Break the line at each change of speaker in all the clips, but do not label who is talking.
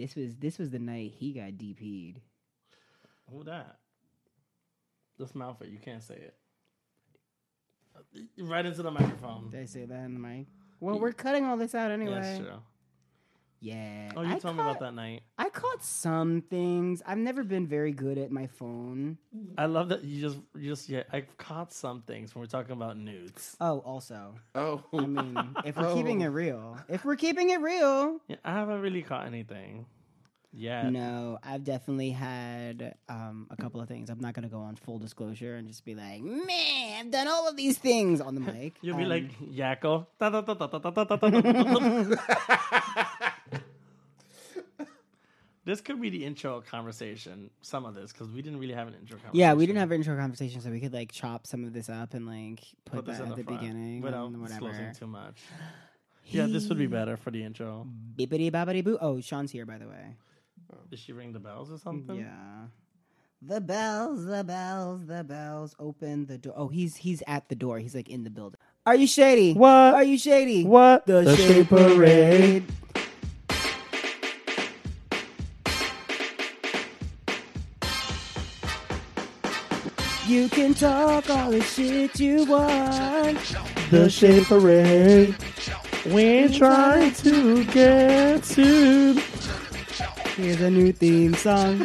This was this was the night he got DP'd.
Who that? Just mouth it. You can't say it. Right into the microphone.
Did I say that in the mic? Well, we're cutting all this out anyway.
That's true.
Yeah.
Oh, you
I
told me
caught-
about that night.
I caught some things. I've never been very good at my phone.
I love that you just you just yeah. I've caught some things when we're talking about nudes.
Oh, also,
Oh,
I mean, if we're keeping
Oh.
it real, if we're keeping it real,
Yeah, I haven't really caught anything. Yeah.
no, I've definitely had um, a couple of things. I'm not gonna go on full disclosure and just be like, man, I've done all of these things on the mic.
You'll be
Um,
like Yakko. This could be the intro conversation. Some of this because we didn't really have an intro conversation.
yeah, we didn't have an intro conversation, so we could like chop some of this up and like put,
Put this
that
in
at the,
front
beginning
without
and
disclosing too much. Yeah, this would be better for the intro.
Bippity boppity boo. Oh, Sean's here, by the way.
Did she ring the bells or something?
Yeah. The bells, the bells, the bells. Open the door. Oh, he's he's at the door. He's like in the building. Are you shady?
What?
Are you shady?
What?
The,
The
shade
Shade Parade.
parade. You can talk all the shit you want.
The Shade Parade. We're trying to get to.
Here's a new theme song.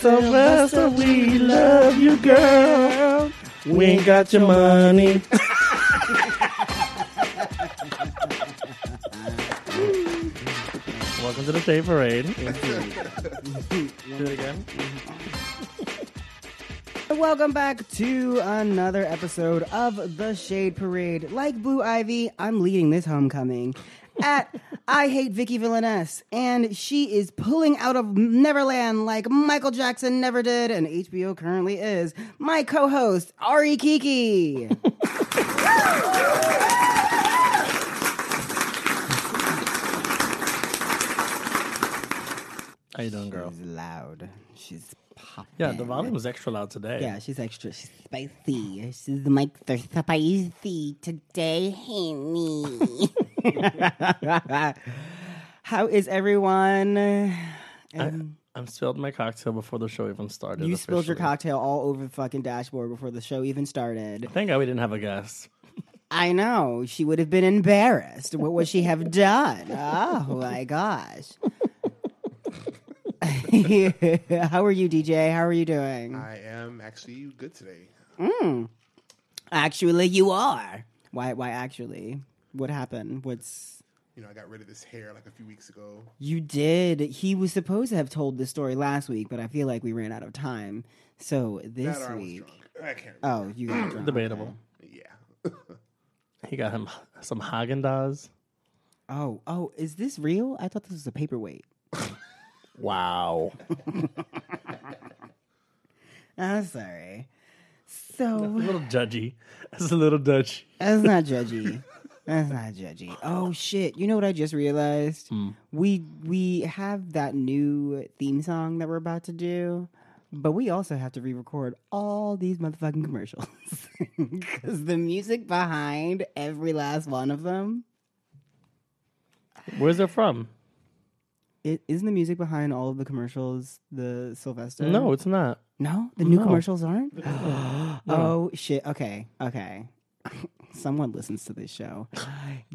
Sylvester, we love you, girl. We ain't got your money. Welcome to the Parade. Do it again.
Welcome back to another episode of The Shade Parade. Like Blue Ivy, I'm leading this homecoming at I Hate Viki Villaness, and she is pulling out of Neverland like Michael Jackson never did, and HBO currently is. My co host, Ari Kiki.
How you doing, girl?
She's loud. She's popping.
Yeah, the volume was extra loud today.
Yeah, she's extra. She's spicy. She's like they're spicy today, honey. How is everyone? Um,
I spilled my cocktail before the show even started.
you spilled your cocktail all over the fucking dashboard before the show even started.
Thank God we didn't have a guest.
I know. She would have been embarrassed. What would she have done? Oh my gosh. How are you, DJ? How are you doing?
I am actually good today.
Mm. Actually, you are. Why? Why? Actually, what happened? What's
You know, I got rid of this hair like a few weeks ago.
you did? He was supposed to have told this story last week, but I feel like we ran out of time. So this
that or I was
week.
drunk. I can't.
Oh, you got drunk.
Debatable.
Yeah.
He got him some Haagen Dazs.
Oh, oh, is this real? I thought this was a paperweight.
Wow.
I'm sorry. So a
little judgy. That's a little Dutch.
that's not judgy. That's not judgy. Oh shit! You know what I just realized?
Hmm.
We we have that new theme song that we're about to do, but we also have to re-record all these motherfucking commercials because the music behind every last one of them
Where's it from?
Isn't the music behind all of the commercials the Sylvester.
No, it's not.
no, the new
No.
commercials aren't. Oh shit! Okay, okay. Someone listens to this show.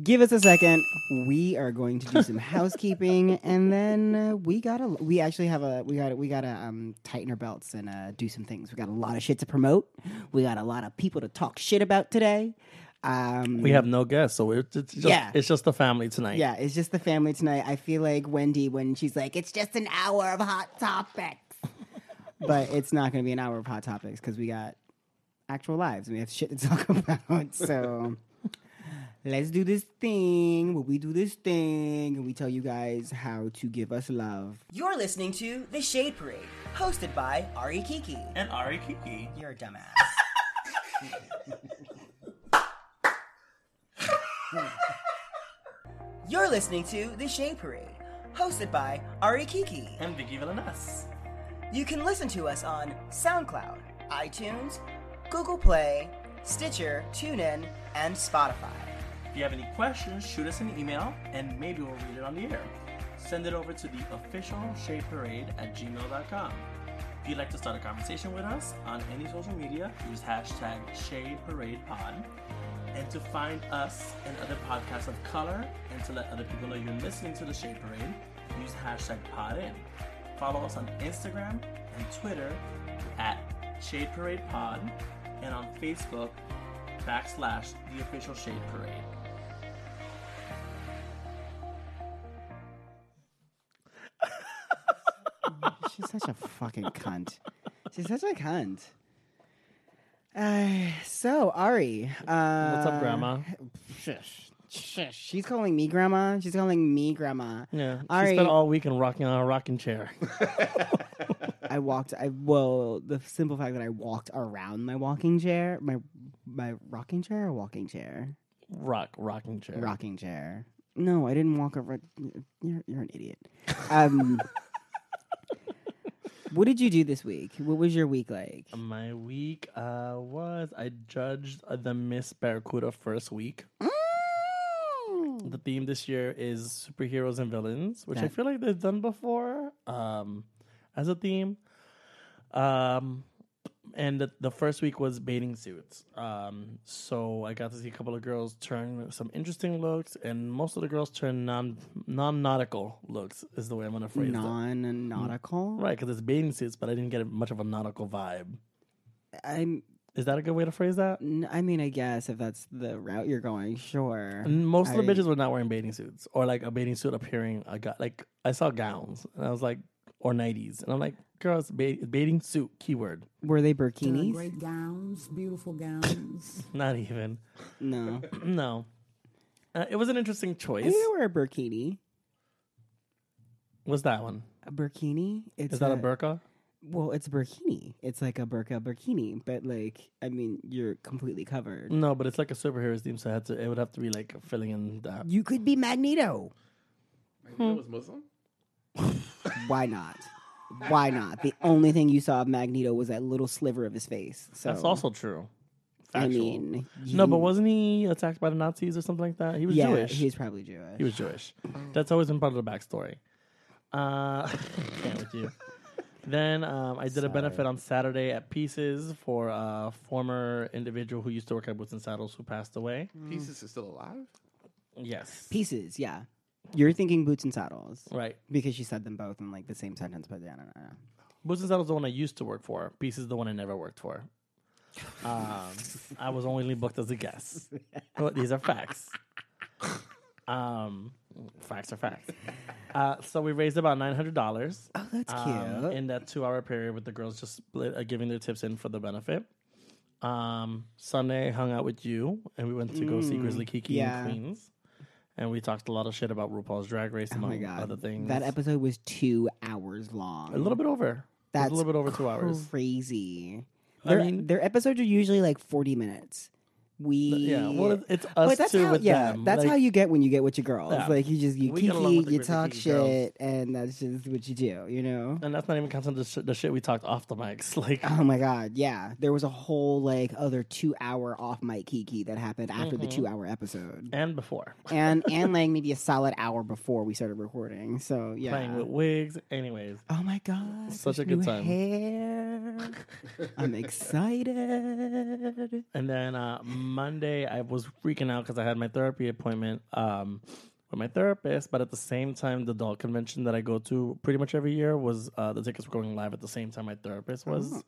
Give us a second. We are going to do some housekeeping, and then uh, we gotta. We actually have a. We gotta. We gotta um, tighten our belts and uh, do some things. We got a lot of shit to promote. We got a lot of people to talk shit about today. Um,
We have no guests, so it's, it's just
Yeah.
it's just the family tonight.
Yeah, it's just the family tonight. I feel like Wendy when she's like, "It's just an hour of hot topics," but it's not going to be an hour of hot topics because we got actual lives and we have shit to talk about. So let's do this thing. Where we do this thing and we tell you guys how to give us love.
You're listening to The Shade Parade, hosted by Ari Kiki.
And Ari Kiki.
You're a dumbass. You're listening to The Shade Parade, hosted by Ari Kiki.
And Viki Villanas.
You can listen to us on SoundCloud, iTunes, Google Play, Stitcher, TuneIn, and Spotify.
If you have any questions, shoot us an email and maybe we'll read it on the air. Send it over to the official Shade Parade at gmail.com. If you'd like to start a conversation with us on any social media, use hashtag Shade Parade Pod. And to find us and other podcasts of color and to let other people know you're listening to the Shade Parade, use hashtag PodIn. Follow us on Instagram and Twitter at Shade Parade Pod and on Facebook backslash the official Shade Parade.
She's such a fucking cunt. She's such a cunt. Uh, so Ari, uh,
What's up, Grandma?
Shush, shush. She's calling me grandma. She's calling me grandma.
Yeah, she
Ari,
spent all weekend rocking on a rocking chair.
I walked. I well, the simple fact that I walked around my walking chair, my my rocking chair or walking chair,
Rock, rocking chair.
rocking chair. No, I didn't walk over. You're you're an idiot. Um, what did you do this week? What was your week like?
My week uh, was I judged the Miss Barracuda first week.
Mm.
The theme this year is superheroes and villains, which I feel like they've done before um, as a theme. Um, and the, the first week was bathing suits. Um, so I got to see a couple of girls turn some interesting looks, and most of the girls turn non non nautical looks. Is the way I'm gonna phrase it.
Non-nautical.
Right, because it's bathing suits, but I didn't get much of a nautical vibe.
I'm.
Is that a good way to phrase that?
n- I mean, I guess if that's the route you're going, sure.
And most of the bitches were not wearing bathing suits or like a bathing suit appearing. I got like I saw gowns and I was like, or nighties, and I'm like, girls, ba- bathing suit keyword.
Were they
Doing
burkinis?
great gowns, beautiful gowns.
Not even.
No.
no. Uh, it was an interesting
I
choice.
didn't wear a burkini.
Was that one?
A burkini? It's
Is that a burqa?
Well, it's a burkini. It's like a burqa burkini, but like, I mean, you're completely covered.
No, but it's like a superhero theme, so I had to. It would have to be like filling in that.
You could be Magneto.
Magneto was Muslim.
Why not? Why not? The only thing you saw of Magneto was that little sliver of his face. So
That's also true.
I
Factual.
mean,
no, but wasn't he attacked by the Nazis or something like that? He was
yeah,
Jewish.
he's probably Jewish.
He was Jewish. That's always been part of the backstory. Uh, can't with you. Then um, I did a benefit on Saturday at Pieces for a former individual who used to work at Boots and Saddles who passed away.
Pieces is still alive.
Yes.
Pieces, yeah. You're thinking boots and saddles
Right.
because she said them both in like the same sentence, but yeah, no, no, no.
Boots and Saddles is the one I used to work for. Pieces is the one I never worked for. Um, I was only booked as a guest. Well, these are facts. Um, facts are facts. Uh, so we raised about nine hundred dollars.
Oh, that's
um,
cute.
in that two hour period with the girls just split, uh, giving their tips in for the benefit. Um, Sunday hung out with you and we went to go see Grizzly Kiki
Mm, yeah.
in Queens. And we talked a lot of shit about RuPaul's Drag Race,
oh
among
my god,
other things.
that episode was two hours long.
a little bit over.
That's
a little bit over two hours.
Crazy.
I
Their,
mean-
their episodes are usually like forty minutes. We
Yeah, well, it- it's
But
us
that's
too
how,
with
yeah,
them.
that's
Like,
how you get when you get with your girls.
Yeah.
Like you just you
We get along with
kiki, you talk
Kiki girls.
shit, and that's just what you do. You know.
And that's not even counting the, sh- the shit we talked off the mics. Like,
Oh my god, yeah. There was a whole like other two hour off mic kiki that happened after the
Mhm.
two hour episode.
and before.
and and like maybe a solid hour before we started recording. So yeah.
Playing with wigs. Anyways.
Oh my god!
Such a good
new
time.
Hair. I'm excited.
And then uh, Monday, I was freaking out because I had my therapy appointment um, with my therapist. But at the same time, the doll convention that I go to pretty much every year was uh, the tickets were going live at the same time my therapist was.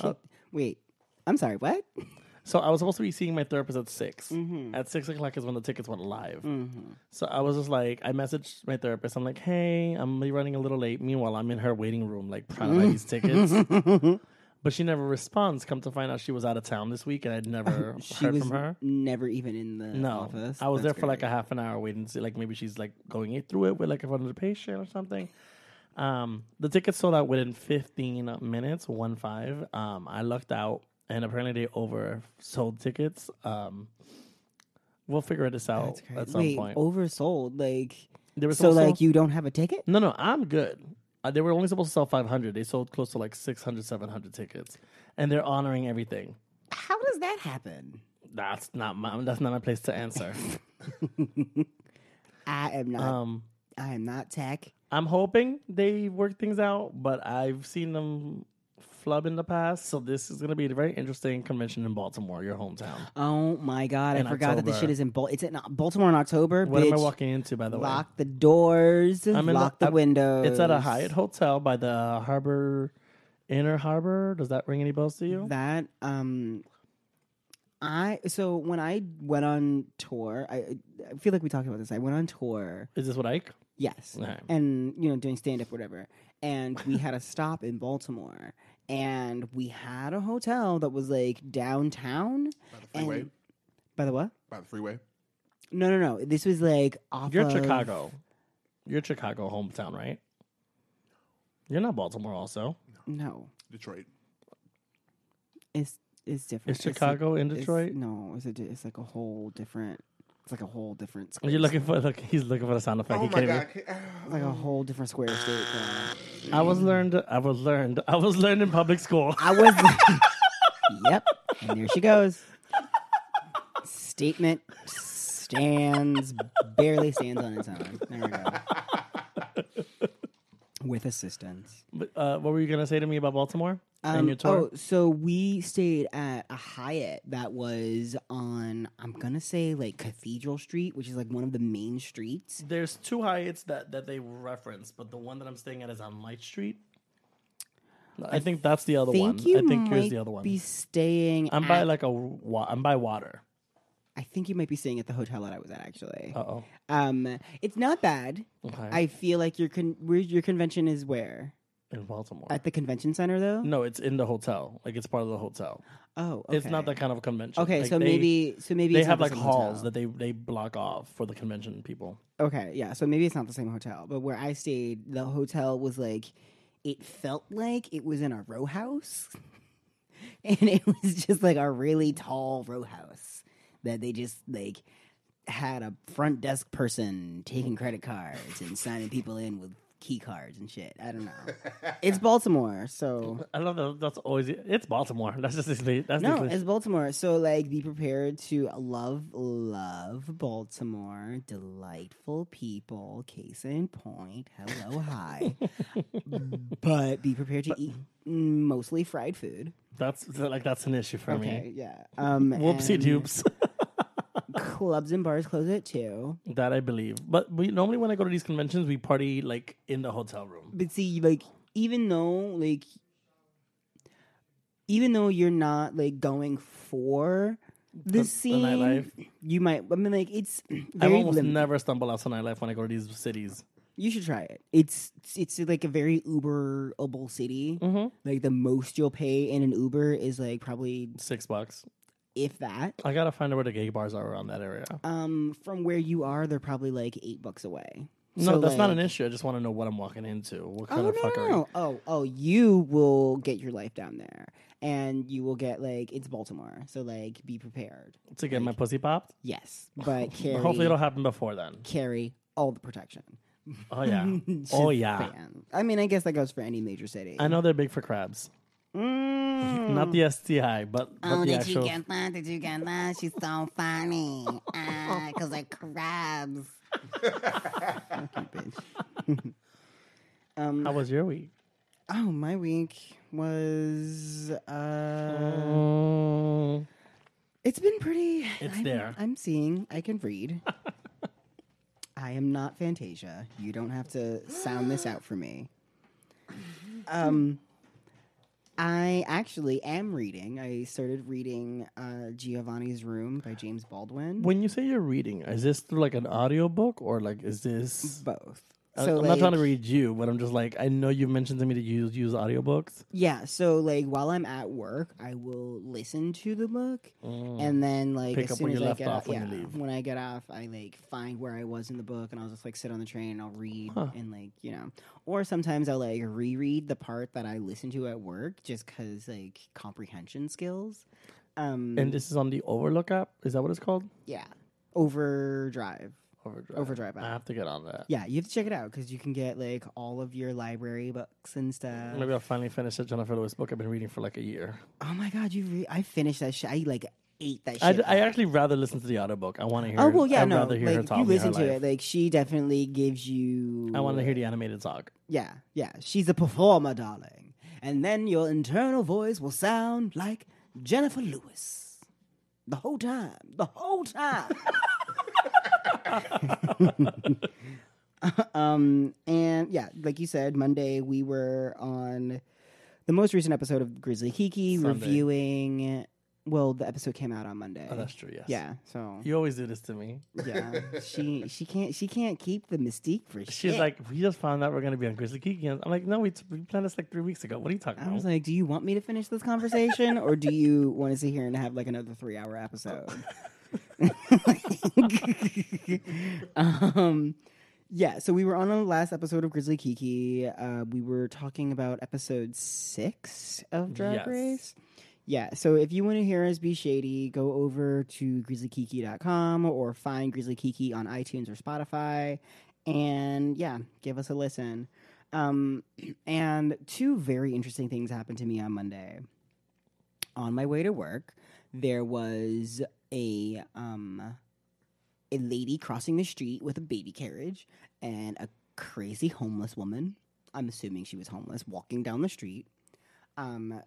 Uh,
Wait, I'm sorry. What?
So I was supposed to be seeing my therapist at 6
Mm-hmm.
At six o'clock is when the tickets went live.
Mm-hmm.
So I was just like, I messaged my therapist. I'm like, hey, I'm be running a little late. Meanwhile, I'm in her waiting room, like trying to buy these tickets. But she never responds. Come to find out, she was out of town this week, and I'd never
She
heard
was
from her.
never even in the
No,
office.
I was
That's
there for like
great.
a half an hour waiting to see, like maybe she's like going it through it with like another patient or something. Um, the tickets sold out within 15 minutes, one five. Um, I lucked out, and apparently they oversold tickets. Um, we'll figure this out at some
Wait,
point.
oversold. Like
There was
so,
also-
like you don't have a ticket?
no, no, I'm good. Uh, they were only supposed to sell 500. They sold close to like 600, 700 tickets, and they're honoring everything.
How does that happen?
That's not my. That's not my place to answer.
I am not.
um,
I am not tech.
I'm hoping they work things out, but I've seen them flub in the past. So this is going to be a very interesting convention in Baltimore, your hometown.
Oh my god!
In
I forgot that this shit is in Bal- It's in Baltimore in October.
What
bitch.
am I walking into, by the way?
Lock the doors.
I'm in
lock the,
I'm-
windows.
It's at a Hyatt hotel by the Harbor, Inner Harbor. Does that ring any bells to you?
That um, I so when I went on tour, I, I feel like we talked about this. I went on tour.
Is this what Ike?
Yes.
Okay.
And, you know, doing stand up, whatever. And we had a stop in Baltimore. And we had a hotel that was like downtown.
By the freeway.
And by the what?
By the freeway.
No, no, no. This was like off
You're
of
Chicago. You're Chicago hometown, right? You're not Baltimore, also.
No.
Detroit.
It's it's different.
Is Chicago
like-
in
it's-
Detroit?
no, it's a, it's like a whole different. It's like a whole different.
Are
Square
you looking for? Look, he's looking for the sound effect.
Oh
he
my
can't
god.
even-
I
It's like a whole different square state. going.
I was learned. I was learned. I was learned in public school.
I was. yep. And there she goes. Statement stands barely stands on its own. There we go. With assistance.
But, uh, what were you gonna say to me about Baltimore and
Um,
your tour?
oh, so we stayed at a Hyatt that was on, I'm gonna say like Cathedral Street, which is like one of the main streets.
There's two Hyatts that that they reference, but the one that I'm staying at is on Light Street. I think that's the other one.
you
I think
might
here's the other one.
be staying.
I'm by like a. Wa- I'm by water.
I think you might be staying at the hotel that I was at actually.
Uh oh.
Um, it's not bad.
Okay.
I feel like your con- where your convention is where
in Baltimore.
at the convention center though.
no, it's in the hotel. Like it's part of the hotel.
Oh,
It's not that kind of convention.
Okay,
Like,
so
they-
maybe so maybe
they
it's
have
not
like
the same
halls
hotel.
that they they block off for the convention people.
Okay, yeah. So maybe it's not the same hotel, but where I stayed, the hotel was like, it felt like it was in a row house, and it was just like a really tall row house that they just like had a front desk person taking credit cards and signing people in with key cards and shit. I don't know. it's Baltimore, so
I love that. That's always it's Baltimore. That's just the- that's
no,
the-
it's Baltimore. So like, be prepared to love, love Baltimore. Delightful people. Case in point. Hello, hi. but be prepared to eat mostly fried food.
that's like that's an issue for
Okay,
me.
yeah. Um,
Whoopsie
and
doops.
Clubs and bars close at two.
that I believe. But we normally when I go to these conventions, we party like in the hotel room.
But see, like, even though like, even though you're not like going for the,
the
scene,
nightlife.
you might. I mean, like, it's
I almost
limited.
never stumble out to nightlife when I go to these cities.
You should try it. It's it's like a very Uberable city.
Mm-hmm.
Like the most you'll pay in an Uber is like probably
Six bucks.
If that.
I gotta find out where the gay bars are around that area.
Um, from where you are, they're probably like eight bucks away.
No,
So,
that's not an issue. I just want to know what I'm walking into. What kind
Oh
of
no,
fuckery?
Oh, oh, you will get your life down there, and you will get like it's Baltimore, so like be prepared.
To get my pussy popped?
Yes, but carry
Hopefully it'll happen before then.
carry all the protection.
Oh yeah. Oh yeah.
saying. I mean, I guess that goes for any major city.
I know they're big for crabs.
Mm.
Not the STI, but, but
Oh,
the
did
actual.
you get that? Did you get that? She's so funny. Because they're crabs.
bitch. um,
How was your week?
oh, my week was uh,
Mm,
it's been pretty.
It's
I'm,
there.
I'm seeing. I can read. I am not Fantasia. You don't have to sound this out for me. Um, I actually am reading. I started reading uh, Giovanni's Room by James Baldwin.
when you say you're reading, is this through like an audio book or like is this?
Both. So
I'm not trying to read you, but I'm just like I know you've mentioned to me that you use, use audiobooks.
Yeah, so like while I'm at work, I will listen to the book, and then like
Mm. Pick
as soon as
you
I get
off when you
yeah, when I get off, I like find where I was in the book, and I'll just like sit on the train and I'll read
Huh.
and like you know, or sometimes I'll like reread the part that I listened to at work just because like comprehension skills. Um,
And this is on the Overlook app. Is that what it's called?
yeah, Overdrive.
Overdrive.
Overdrive
I have to get on that.
Yeah, you have to check it out because you can get like all of your library books and stuff.
Maybe I'll finally finish that Jennifer Lewis book I've been reading for like a year.
Oh my god, you! Re- I finished that shit. I like ate that shit.
I, I actually rather listen to the audiobook. I want to oh, hear.
Oh well, yeah,
I'd
no.
rather hear her
Like
talk
you
me her
listen to
life.
it, like she definitely gives you.
I want to hear the animated talk.
Yeah, yeah. She's a performer, darling. And then your internal voice will sound like Jennifer Lewis. The whole time. The whole time. um, and yeah, like you said, Monday we were on the most recent episode of Grizzly Kiki
Sunday.
reviewing. Well, the episode came out on Monday.
Oh, that's true. Yes.
Yeah, so
You always do this to me.
yeah, she she can't she can't keep the mystique for
She's
shit.
like, we just found out we're gonna be on Grizzly Kiki. I'm like, no, we, we planned this like three weeks ago. What are you talking
I
about?
I was like, do you want me to finish this conversation or do you want to sit here and have like another three hour episode? um, yeah, so we were on the last episode of Grizzly Kiki. Uh, we were talking about episode six of Drag
Yes.
Race. Yeah, so if you want to hear us be shady, go over to grizzlykiki.com or find Grizzly Kiki on iTunes or Spotify. And yeah, give us a listen. Um, and two very interesting things happened to me on Monday. On my way to work, there was a um a lady crossing the street with a baby carriage and a crazy homeless woman. I'm assuming she was homeless walking down the street. Um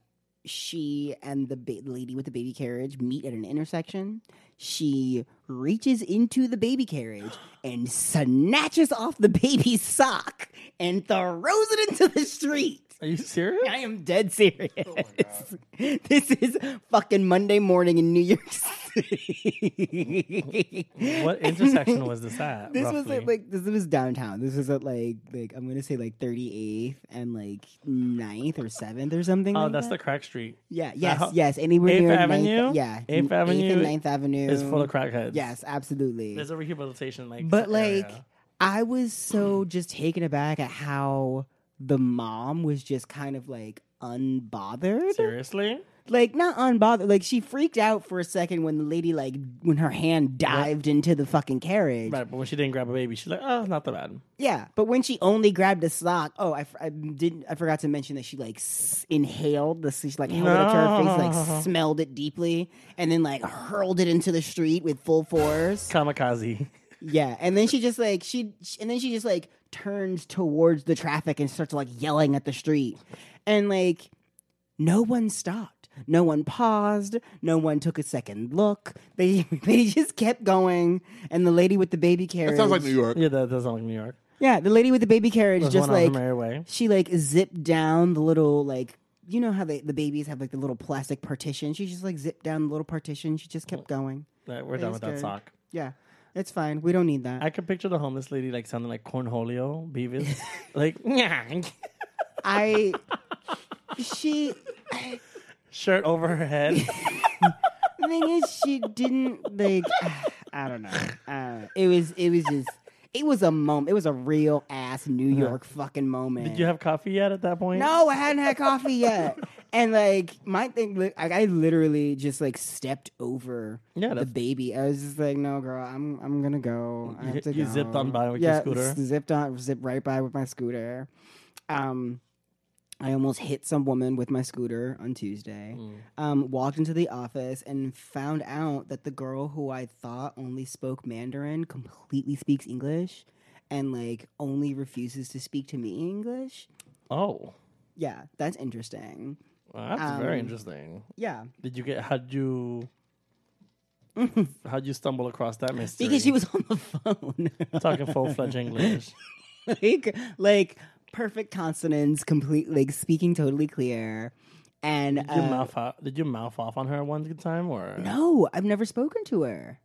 she and the ba- lady with the baby carriage meet at an intersection. She reaches into the baby carriage and snatches off the baby's sock and throws it into the street.
Are you serious?
I am dead serious. Oh this is fucking Monday morning in New York City.
what intersection was this at?
This was
roughly?
at like this was downtown. This was at like like I'm gonna say like 38th and like 9th or 7th or something.
Oh,
like
that's
that.
the crack street.
yeah yes
ho-
yes anywhere
Eighth
near
Avenue?
9th, yeah
Eighth
8th
Avenue
and 9th Avenue
It's full of crackheads.
yes absolutely.
There's a rehabilitation like
But like,
area.
I was so just taken aback at how the mom was just kind of like unbothered.
seriously,
Like not unbothered. Like she freaked out for a second when the lady like when her hand dived into the fucking carriage.
right? But when she didn't grab a baby, she's like, oh, not that bad.
Yeah, but when she only grabbed a sock, oh, I, I didn't. I forgot to mention that she like s- inhaled the. She like held it up to her face, like smelled it deeply, and then like hurled it into the street with full force.
Kamikaze.
Yeah, and then she just like she, and then she just like turns towards the traffic and starts like yelling at the street, and like no one stopped. No one paused. No one took a second look. They they just kept going, and the lady with the baby carriage.
That sounds like New York.
Yeah, that does sound like New York.
Yeah, the lady with the baby carriage
There's
just like
the Merry Way.
she like zipped down the little like you know how they, the babies have like the little plastic partition. She just like zipped down the little partition. She just kept going.
Right, we're
It
done
is
with that
good.
sock.
Yeah, it's fine. We don't need that.
I can picture the homeless lady like sounding like Cornholio Beavis, like
I she
shirt over her head.
the thing is she didn't like I don't know. Uh, it was it was just it was a moment. It was a real ass New York fucking moment.
Did you have coffee yet at that point?
No, I hadn't had coffee yet. And like my thing, like, I literally just like stepped over
Yeah,
the baby. I was just like, no, girl, I'm I'm gonna go. I have to
You
go.
zipped on by with your
yeah,
scooter?
s- zipped on, zipped right by with my scooter. Um, I almost hit some woman with my scooter on Tuesday.
Mm.
Um, walked into the office and found out that the girl who I thought only spoke Mandarin completely speaks English, and like only refuses to speak to me English.
Oh,
Yeah, that's interesting.
Well, that's very
Um,
interesting.
Yeah,
Did you get? How'd you? how'd you stumble across that mystery?
because she was on the phone,
talking full fledged English.
like like perfect consonants, complete like speaking totally clear. And
Did you
uh,
mouth off, Did you mouth off on her one good time or
no, I've never spoken to her.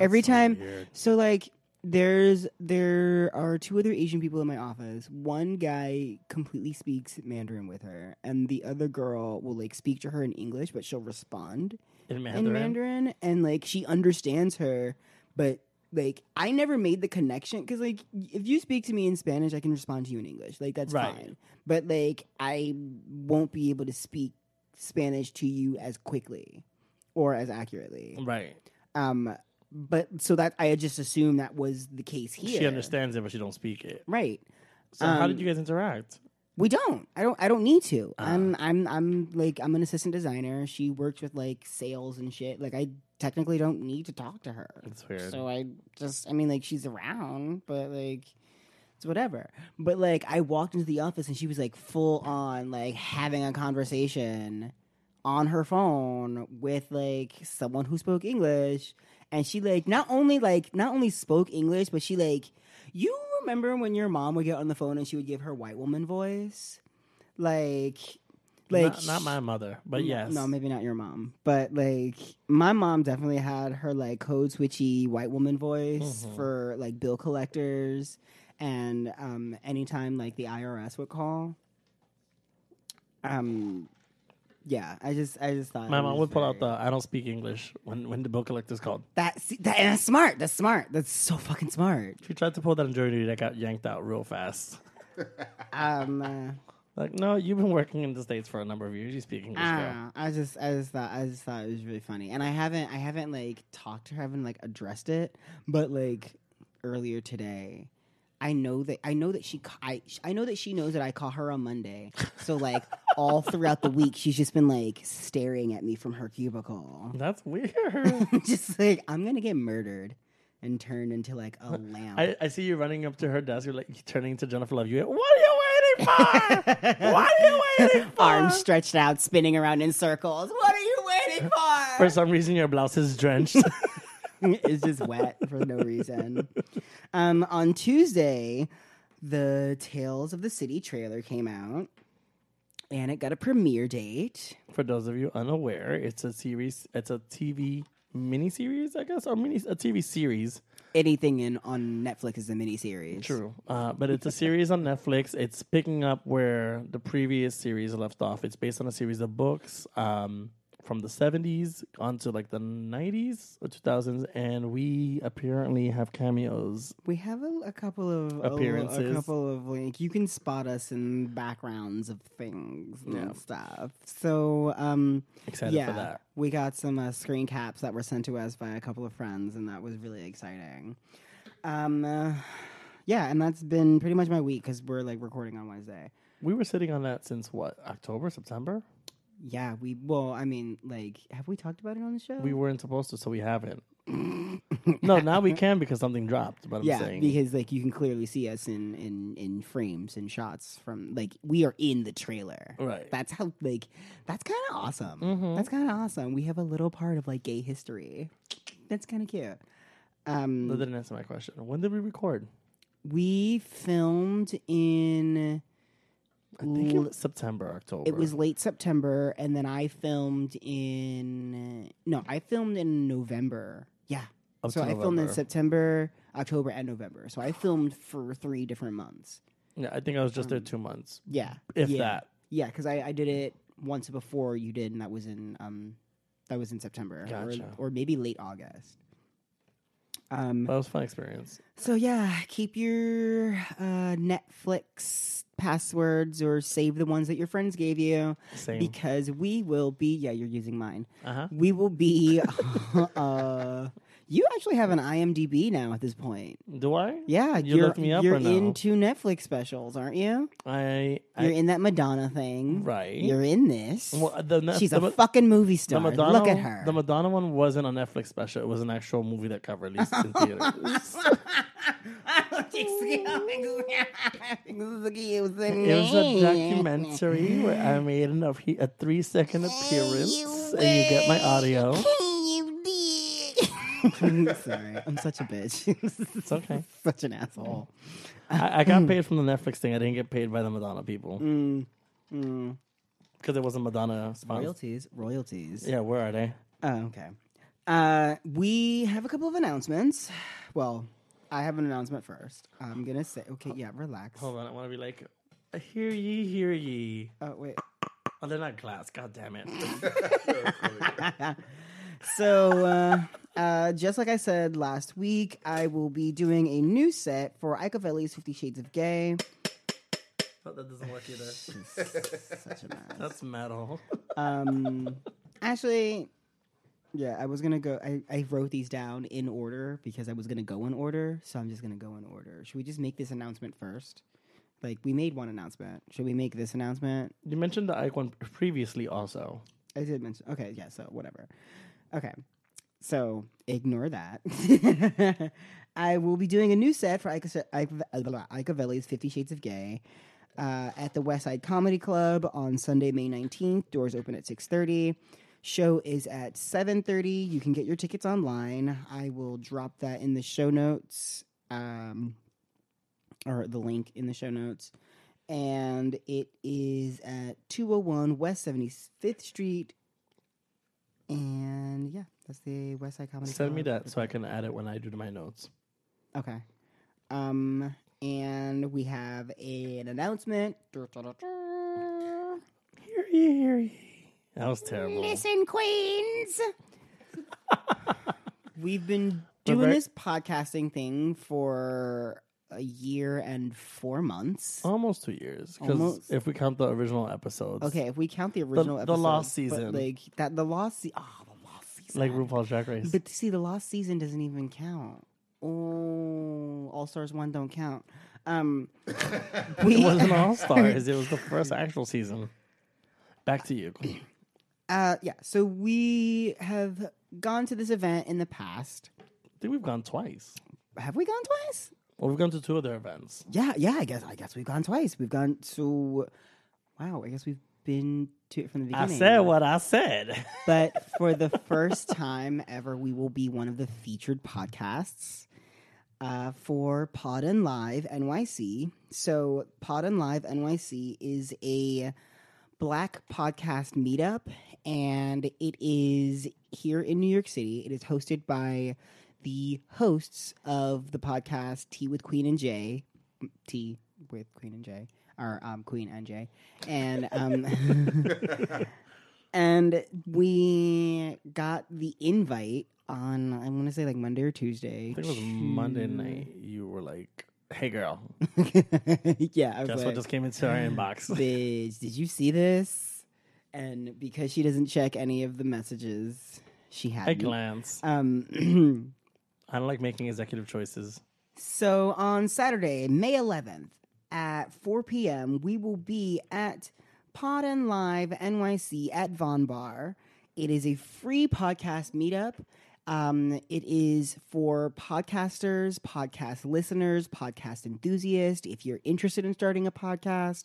Every
so
time,
weird.
so like there's there are two other Asian people in my office. One guy completely speaks Mandarin with her, and the other girl will like speak to her in English, but she'll respond
in
in
Mandarin?
Mandarin, and like she understands her, but like I never made the connection because like if you speak to me in Spanish, I can respond to you in English, like that's
Right.
fine. But like I won't be able to speak Spanish to you as quickly or as accurately.
Right.
Um, but so that I just assumed that was the case here.
She understands it, but she don't speak it.
right?
So how
Um,
did you guys interact?
We don't. I don't. I don't need to.
Ah.
I'm. I'm. I'm like. I'm an assistant designer. She works with like sales and shit. Like I technically don't need to talk to her.
It's weird.
So I just, I mean, like she's around, but like it's whatever. But like I walked into the office and she was like full on like having a conversation on her phone with like someone who spoke English, and she like not only like not only spoke English, but she like you remember when your mom would get on the phone and she would give her white woman voice, like. Like
not, not my mother, but
no-
yes.
No, maybe not your mom. But like my mom definitely had her like code switchy white woman voice
Mhm.
for like bill collectors and um anytime like the IRS would call. Um yeah, I just I just thought
My mom would pull out the "I don't speak English" when when the bill collector's called.
that, see, that and that's smart. That's smart. That's so fucking smart.
She tried to pull that in Germany, that got yanked out real fast.
Um uh,
Like, no, you've been working in the states for a number of years. You speak English,
I don't know. I just, I just thought, I just thought it was really funny, and I haven't, I haven't like talked to her, I haven't like addressed it, but like earlier today, I know that, I know that she, I, I know that she knows that I call her on Monday, so like all throughout the week, she's just been like staring at me from her cubicle,
That's weird.
just like I'm gonna get murdered and turned into like a lamp.
I, I see you running up to her desk. You're like turning to Jennifer Love. You, what are you waiting for? what are you waiting for?
Arms stretched out, spinning around in circles. What are you waiting for?
For some reason, your blouse is drenched.
it's just wet for no reason. Um, on Tuesday, the Tales of the City trailer came out, and it got a premiere date.
For those of you unaware, it's a series. It's a TV miniseries, I guess, or mini a TV series.
Anything in on Netflix is a miniseries.
True, uh, but it's a series on Netflix. It's picking up where the previous series left off. It's based on a series of books um, from the seventies onto like the nineties or two thousands, and we apparently have cameos.
We have a, a couple of a- A, couple of like you can spot us in backgrounds of things and
Yeah.
stuff. So, um,
Excited
yeah,
for that.
we got some uh, screen caps that were sent to us by a couple of friends, and that was really exciting. Um, uh, yeah, and that's been pretty much my week because we're like recording on Wednesday.
We were sitting on that since what October, September.
Yeah, we well, I mean, like, have we talked about it on the show?
We weren't supposed to, so we haven't. no, now we can because something dropped. But I'm
yeah,
saying,
because like you can clearly see us in in in frames and shots from like we are in the trailer.
right?
That's how like that's kind of awesome.
Mhm.
That's kind of awesome. We have a little part of like gay history. That's kind of cute. Um,
That didn't answer my question. When did we record?
we filmed in
I think it was September, October.
it was late September, and then I filmed in no, I filmed in November. Yeah,
Up
so I filmed in September, October, and November. So I filmed for three different months.
Yeah, I think I was just there
um,
two months,
Yeah,
if
yeah.
that.
Yeah, because I, I did it once before you did, and that was in um that was in September
Gotcha.
or, or maybe late August. Um.
That was a fun experience.
So yeah, keep your uh, Netflix passwords or save the ones that your friends gave you
Same.
because we will be. Yeah, you're using mine.
Uh huh.
We will be. uh, you actually have an IMDb now at this point.
Do I?
Yeah,
You
are
looked me up
You're
or no?
into Netflix specials, aren't you?
I. I
You're in that Madonna thing.
right.
You're in this.
Well, uh, the, ne-
She's
the,
a fucking movie
the
star.
Madonna.
Look at her.
The Madonna one wasn't a Netflix special. It was an actual movie that got released in theaters. It was a documentary where I made an, a, a three second appearance, and you get my audio.
You did.
Sorry, I'm such a bitch.
It's okay.
such an asshole.
I, I got paid from the Netflix thing. I didn't get paid by the Madonna people
Mm, mm.
because it wasn't Madonna sponsored.
Royalties, royalties.
Yeah, where are they?
Oh, okay. Uh, we have a couple of announcements. Well, I have an announcement first. I'm gonna say, okay, yeah, relax.
Hold on, I want to be like, hear ye, hear ye.
Oh wait.
Oh, they're not glass. God damn it.
So, uh, uh, just like I said last week, I will be doing a new set for Icovelli's Fifty Shades of Gay.
Oh, that doesn't work either.
Such a mess.
That's metal.
Um, actually, yeah, I was gonna go. I, I wrote these down in order because I was gonna go in order. So I'm just gonna go in order. Should we just make this announcement first? Like we made one announcement. Should we make this announcement?
You mentioned the Ike one previously also.
I did mention. Okay, yeah. So whatever. Okay. So ignore that. I will be doing a new set for Ika, Ika Veli's Fifty Shades of Gay uh, at the West Side Comedy Club on Sunday, May 19th. Doors open at 6.30. Show is at 7.30. You can get your tickets online. I will drop that in the show notes, um, or the link in the show notes. And it is at 201 West 75th Street. And yeah, that's the West Side Comedy
Send me
Club.
that so I can add it when I do my notes.
Okay. Um, and we have an announcement.
Hear ye, hear ye. That was terrible.
Listen, Queens.
We've been doing
very-
this podcasting thing for a year and four months.
Almost two years. Because
Almost.
if we count the original episodes.
Okay, if we count the original
the lost
but,
season.
like that, the lost season. Oh, the lost season.
Like RuPaul's Drag Race.
But see, the lost season doesn't even count. Oh, All Stars one don't count. Um, we
it wasn't All Stars. It was the first actual season. Back to you.
Uh, yeah. So we have gone to this event in the past.
I think we've gone twice.
Have we gone twice?
Well, we've gone to two of their events.
Yeah, yeah. I guess I guess we've gone twice. We've gone to. Wow, I guess we've been to it from the beginning.
I said what I said.
But for the first time ever, we will be one of the featured podcasts uh, for PodIn Live NYC. So, PodIn Live NYC is a black podcast meetup, and it is here in New York City. It is hosted by the hosts of the podcast Tea with Queen and J. Tea with Queen and J. Or um, Queen and J. And um, and we got the invite on I want to say like Monday or Tuesday.
I think it was Monday night. You were like, "Hey, girl,
yeah, I was
guess
like,
what just came into our inbox?"
bitch, did you see this? And because she doesn't check any of the messages, she had a
glance.
um
I don't like making executive choices.
So on Saturday, May 11th at 4 p.m., we will be at PodIn Live NYC at Von Bar. It is a free podcast meetup. Um, it is for podcasters, podcast listeners, podcast enthusiasts. If you're interested in starting a podcast,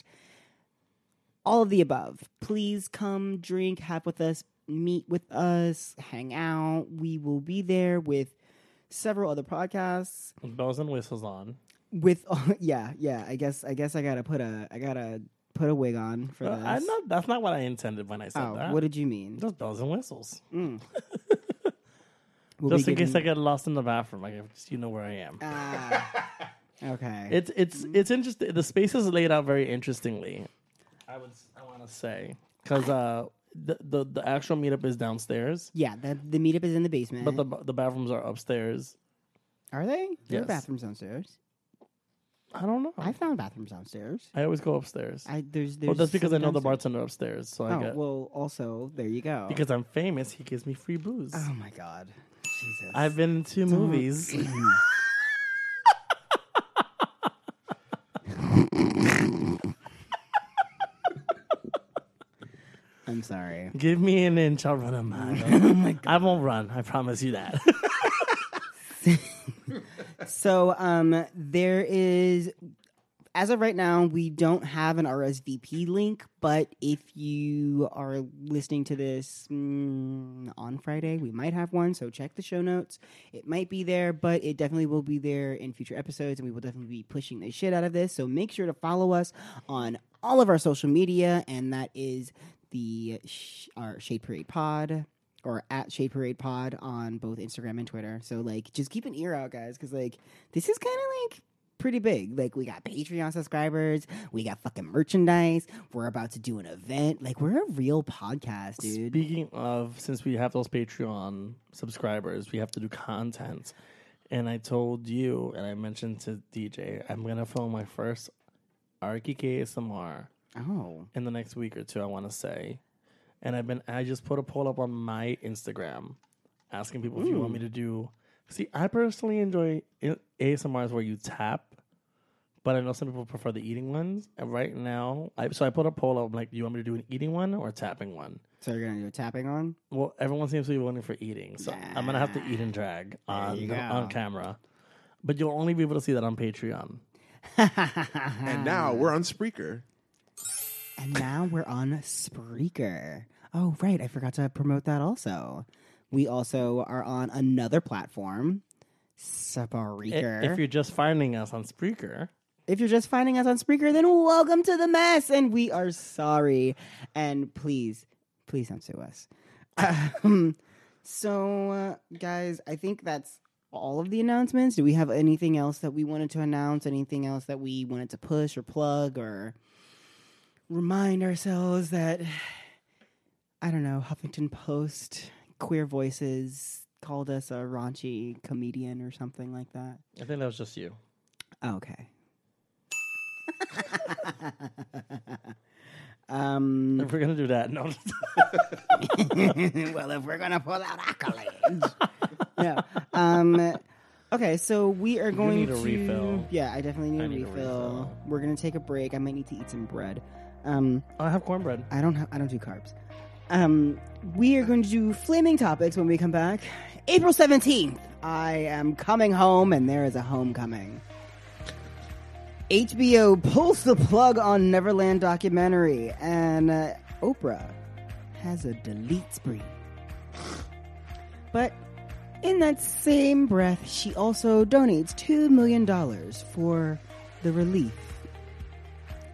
all of the above. Please come drink, have with us, meet with us, hang out. We will be there with several other podcasts
Bells and whistles on.
with yeah yeah i guess i guess i gotta put a i gotta put a wig on for
Uh,
this
I'm not, that's not what I intended when I said
oh
that.
what did you mean
Just bells and whistles.
We'll
just in case I get lost in the bathroom, I just you know where I am.
Ah, okay
It's it's it's interesting. The space is laid out very interestingly. I would I want to say because uh the, the the actual meetup is downstairs,
yeah the, the meetup is in the basement
but the the bathrooms are upstairs.
are they there are
Yes.
bathrooms downstairs
I don't know.
i found bathrooms downstairs
I always go upstairs.
i there's, there's
well, that's because I
some
know the
downstairs.
bartender upstairs, so I
oh
get
well also there you go
because I'm famous. He gives me free booze.
oh my god jesus
I've been in two movies.
i'm sorry
Give me an inch, I'll run a mile. oh my God. I won't run. I promise you that.
So um there is as of right now we don't have an RSVP link, but if you are listening to this mm, on Friday, we might have one, so check the show notes. It might be there, but it definitely will be there in future episodes and we will definitely be pushing the shit out of this. So make sure to follow us on all of our social media and that is the sh- our Shade Parade Pod or at Shade Parade Pod on both Instagram and Twitter. So like, just keep an ear out, guys, because like this is kind of like pretty big. Like we got Patreon subscribers, we got fucking merchandise. We're about to do an event. Like we're a real podcast, dude.
Speaking of, since we have those Patreon subscribers, we have to do content. And I told you, and I mentioned to DJ, I'm gonna film my first Arky ASMR
oh,
in the next week or two. I want to say, and I've been, I just put a poll up on my Instagram, asking people if you want me to do. See, I personally enjoy i- ASMRs where you tap but I know some people prefer the eating ones. And right now, I so I put a poll. up like, do you want me to do an eating one or a tapping one?
So you're gonna do a tapping on?
Well, everyone seems to be voting for eating, so I'm gonna have to eat and drag on
you
on camera. But you'll only be able to see that on Patreon.
And now we're on Spreaker.
And now we're on Spreaker. Oh, right. I forgot to promote that also. We also are on another platform, Spreaker.
If you're just finding us on Spreaker,
If you're just finding us on Spreaker, then welcome to the mess. And we are sorry. And please, please don't sue us. Um, so, uh, guys, I think that's all of the announcements. Do we have anything else that we wanted to announce? Anything else that we wanted to push or plug or remind ourselves that, I don't know, Huffington Post, Queer Voices called us a raunchy comedian or something like that?
I think that was just you.
Okay. um,
If we're gonna do that, no.
well, if we're gonna pull out accolades, yeah. Um, okay, so we are going
need a
to.
refill.
Yeah, I definitely need,
I
a,
need a
refill.
refill.
We're gonna take a break. I might need to eat some bread. Um,
I have cornbread.
I don't have. I don't do carbs. Um, we are going to do flaming topics when we come back. April seventeenth. I am coming home, and there is a homecoming. HBO pulls the plug on Neverland documentary, and uh, Oprah has a delete spree. But in that same breath, she also donates $2 million for the relief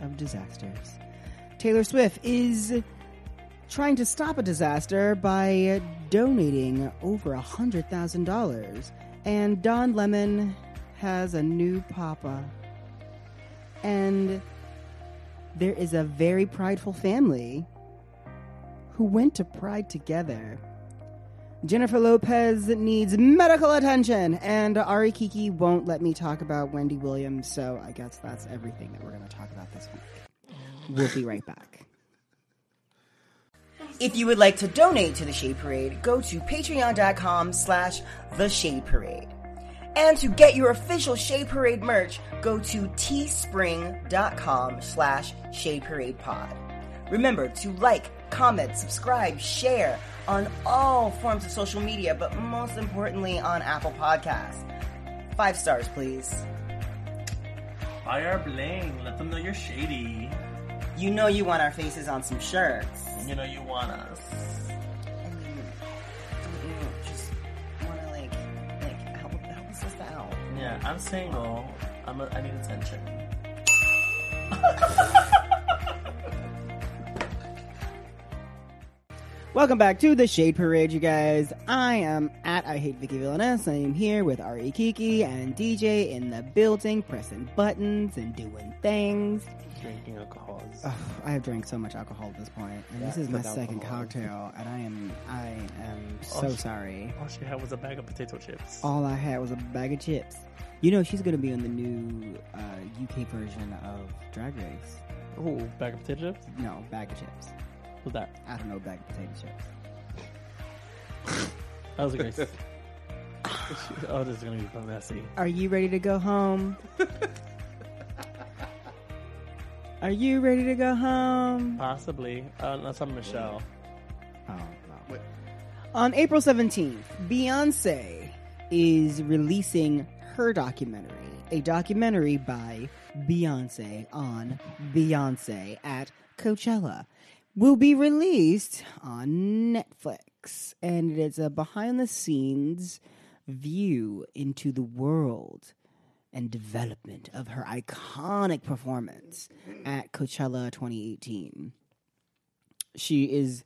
of disasters. Taylor Swift is trying to stop a disaster by donating over $100,000. And Don Lemon has a new papa. And there is a very prideful family who went to Pride together. Jennifer Lopez needs medical attention, and Ari Kiki won't let me talk about Wendy Williams, so I guess that's everything that we're going to talk about this week. We'll be right back.
If you would like to donate to the Shade Parade, go to patreon.com slash the Shade Parade. And to get your official Shade Parade merch, go to teespring.com slash Shade Parade Pod. Remember to like, comment, subscribe, share on all forms of social media, but most importantly on Apple Podcasts. Five stars, please.
Buy our bling. Let them know you're shady.
You know you want our faces on some shirts.
You know you want us.
I mean, don't you just want to like, like help, help us out?
Yeah, I'm single. I'm a, I need attention.
Welcome back to the Shade Parade, you guys. I am at I Hate Viki Villainess. I am here with Ari Kiki and DJ in the building, pressing buttons and doing things.
Drinking alcohol.
I have drank so much alcohol at this point, and this is my second
alcohol.
cocktail, and I am I am so
sh-
sorry.
All she had was a bag of potato chips.
All I had was a bag of chips. You know she's gonna be on the new uh, UK version of Drag Race.
Oh, bag of potato chips.
No, bag of chips.
What's that?
I don't know bag of potato chips.
That was a great. oh, this is gonna be messy.
Are you ready to go home? Are you ready to go home?
Possibly. Uh, unless I'm Michelle.
Oh, no.
Wait.
On April 17th, Beyonce is releasing her documentary, a documentary by Beyonce on Beyonce at Coachella. Will be released on Netflix, and it's a behind the scenes view into the world and development of her iconic performance at Coachella 2018. She is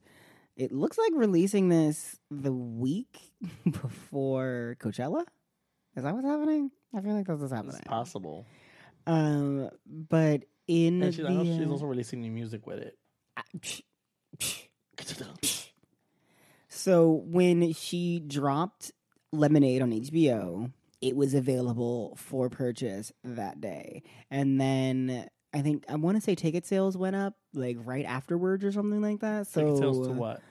it looks like releasing this the week before Coachella. Is that what's happening? I feel like that's what's
It's
happening.
possible.
Um, but in
And she's,
the,
she's
uh,
also releasing new music with it.
So when she dropped Lemonade on HBO, it was available for purchase that day. And then I think I want to say ticket sales went up like right afterwards or something like that. So
Ticket sales to what?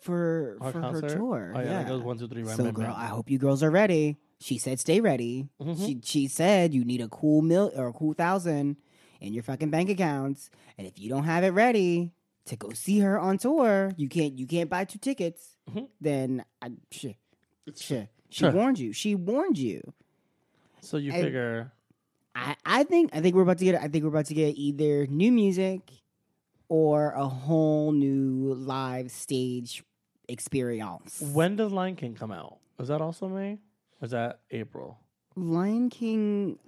for
Our
for
concert?
her tour.
Oh yeah,
yeah.
that goes one, two, three. Right,
so
right,
girl,
right.
I hope you girls are ready. She said, "Stay ready."
Mm-hmm.
She she said, "You need a cool mil or a cool thousand in your fucking bank accounts, and if you don't have it ready to go see her on tour, you can't you can't buy two tickets."
Mhm.
Then I shit, shit. She
Sure.
warned you. She warned you.
So you figure
I, I think I think we're about to get I think we're about to get either new music or a whole new live stage experience.
when does Lion King come out? Is that also May? Or is that April?
Lion King,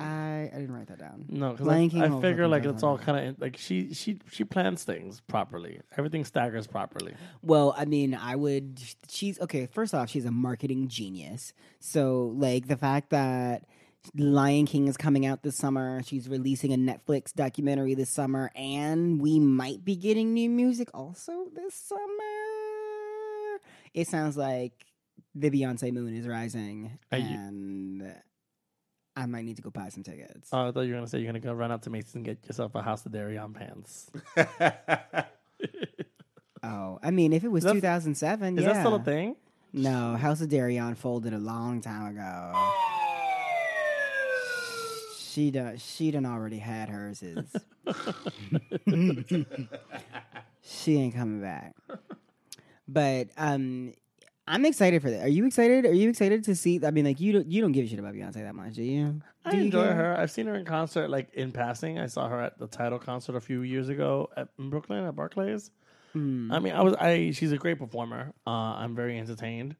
I I didn't write that down.
No, because I, I figure like it's all kind of like she she she plans things properly. Everything staggers properly.
Well, I mean, I would. She's okay. First off, she's a marketing genius. So, like the fact that Lion King is coming out this summer, she's releasing a Netflix documentary this summer, and we might be getting new music also this summer. It sounds like the Beyonce moon is rising,
Are you-
and I might need to go buy some tickets.
Oh, I thought you were gonna say you're gonna go run out to Macy's and get yourself a House of Deréon pants.
oh, I mean, if it was
Is that-
2007,
Is
yeah.
that still a thing?
No, House of Deréon folded a long time ago. She done she done already had hers. she ain't coming back. But um I'm excited for that. Are you excited? Are you excited to see I mean like you don't you don't give a shit about Beyonce that much, do you?
I
you
enjoy
care?
her. I've seen her in concert, like in passing. I saw her at the Tidal concert a few years ago at in Brooklyn at Barclays.
Hmm.
I mean, I was I. She's a great performer. Uh, I'm very entertained.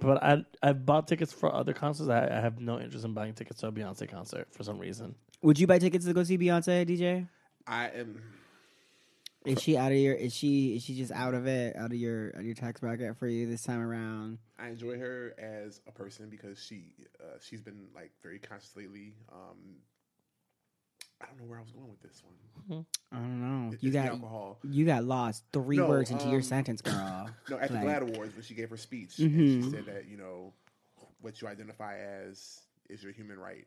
But I I bought tickets for other concerts. I, I have no interest in buying tickets to a Beyonce concert for some reason.
Would you buy tickets to go see Beyonce, DJ?
I am.
Is she out of your is she is she just out of it, out of your out of your tax bracket for you this time around?
I enjoy her as a person because she uh, she's been like very conscious lately. Um, I don't know where I was going with this one.
I don't know.
It's
You got
alcohol.
You got lost three
No,
words into your
um,
sentence, girl.
No, at the
Like-
GLAAD Awards when she gave her speech, and
Mhm.
she said that you know what you identify as is your human right.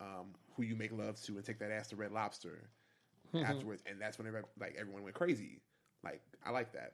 Um, who you make love to and take that ass to Red Lobster Mm-hmm. afterwards, and that's when every- like everyone went crazy. Like I like that.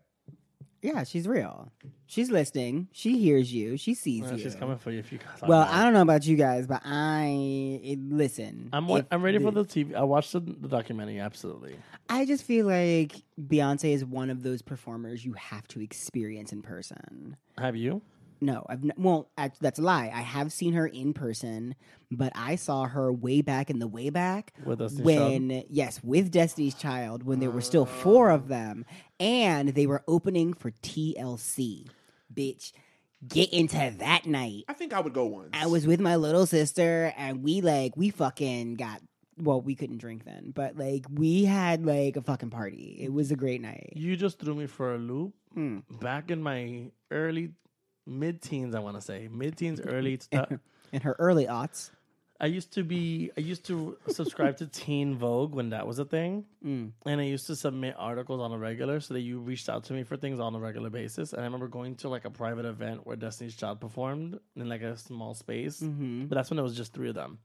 yeah, she's real. She's listening. She hears you. She sees
Well,
you.
she's coming for you if you guys.
Well, I don't know about you guys, but I it, listen.
I'm wa- I'm ready for the TV. I watched the, the documentary. Absolutely.
I just feel like Beyonce is one of those performers you have to experience in person.
Have you?
No, I've n- well, act- that's a lie. I have seen her in person, but I saw her way back in the way back
With Destiny's
when yes, with Destiny's Child when there were still four of them, and they were opening for TLC. Bitch, get into that night.
I think I would go once.
I was with my little sister, and we like we fucking got. Well, we couldn't drink then, but like we had like a fucking party. It was a great night.
You just threw me for a loop.
Hmm.
Back in my early, mid-teens, I want to say mid-teens, early. stu-
In her early aughts.
I used to be. I used to subscribe to Teen Vogue when that was a thing,
Mm.
and I used to submit articles on a regular, so that you reached out to me for things on a regular basis. And I remember going to like a private event where Destiny's Child performed in like a small space,
Mm-hmm.
but that's when it was just three of them.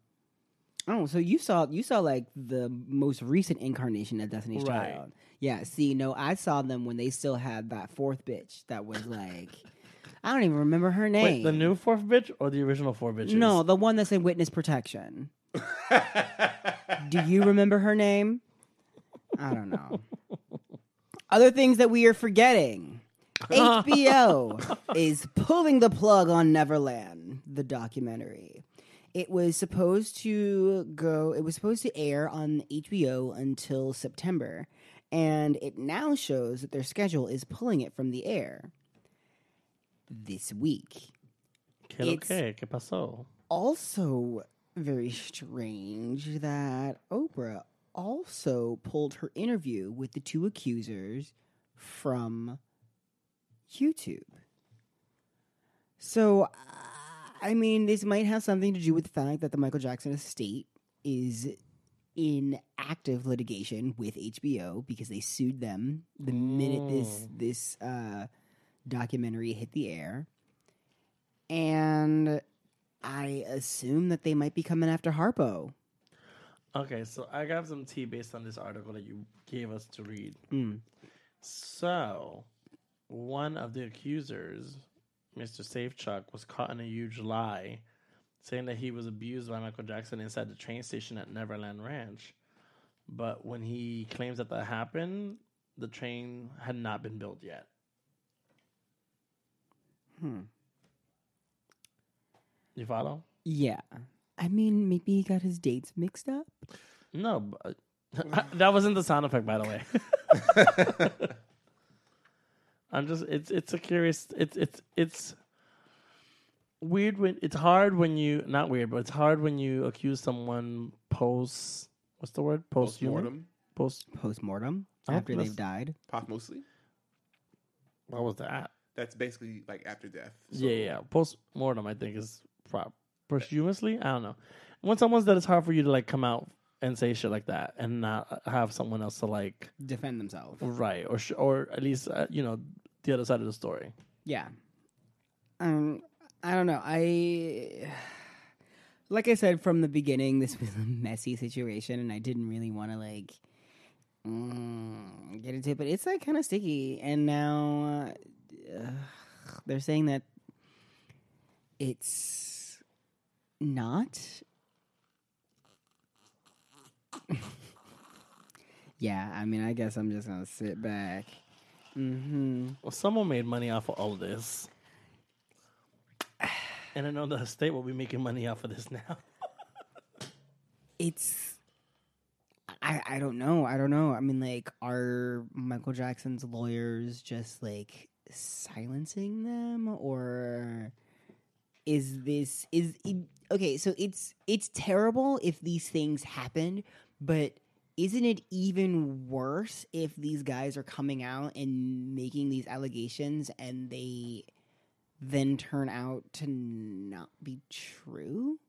Oh, so you saw you saw like the most recent incarnation of Destiny's
Right.
Child. Yeah, see, no, I saw them when they still had that fourth bitch that was like I don't even remember her name.
Wait, the new fourth bitch or the original four bitches?
No, the one that's in witness protection. Do you remember her name? I don't know. Other things that we are forgetting. HBO is pulling the plug on Neverland, the documentary. It was supposed to go, it was supposed to air on HBO until September, and it now shows that their schedule is pulling it from the air this week.
¿Qué lo
it's-
que? ¿Qué pasó?
also very strange that Oprah also pulled her interview with the two accusers from YouTube. So, uh, I mean, this might have something to do with the fact that the Michael Jackson estate is in active litigation with HBO because they sued them the minute this this uh, documentary hit the air, and I assume that they might be coming after Harpo.
Okay, so I got some tea based on this article that you gave us to read.
Mm.
So, one of the accusers, Mr. Safechuck, was caught in a huge lie saying that he was abused by Michael Jackson inside the train station at Neverland Ranch. But when he claims that that happened, the train had not been built yet.
Hmm.
You follow?
Yeah. I mean, maybe he got his dates mixed up.
No, but that wasn't the sound effect, by the way. I'm just it's it's a curious it's it's it's weird when it's hard when you not weird, but it's hard when you accuse someone post what's the word post
Postmortem,
post
Post mortem
Oh,
after they've died.
postmostly.
what was that?
That's basically like after death. So,
yeah, yeah, post mortem. I think is prop posthumously. I don't know. When someone's dead, it's hard for you to like come out and say shit like that and not have someone else to like
Defend themselves.
right or sh- or at least uh, you know the other side of the story.
Yeah. Um, I don't know. I like I said from the beginning, this was a messy situation, and I didn't really want to like mm, get into it. But it's like kind of sticky, and now uh, they're saying that it's not. yeah, I mean, I guess I'm just gonna sit back. Mm-hmm.
Well, someone made money off of all of this. And I know the state will be making money off of this now.
it's I I don't know. I don't know. I mean like are Michael Jackson's lawyers just like silencing them or is this is it, okay, so it's it's terrible if these things happen, but isn't it even worse if these guys are coming out and making these allegations and they then turn out to not be true?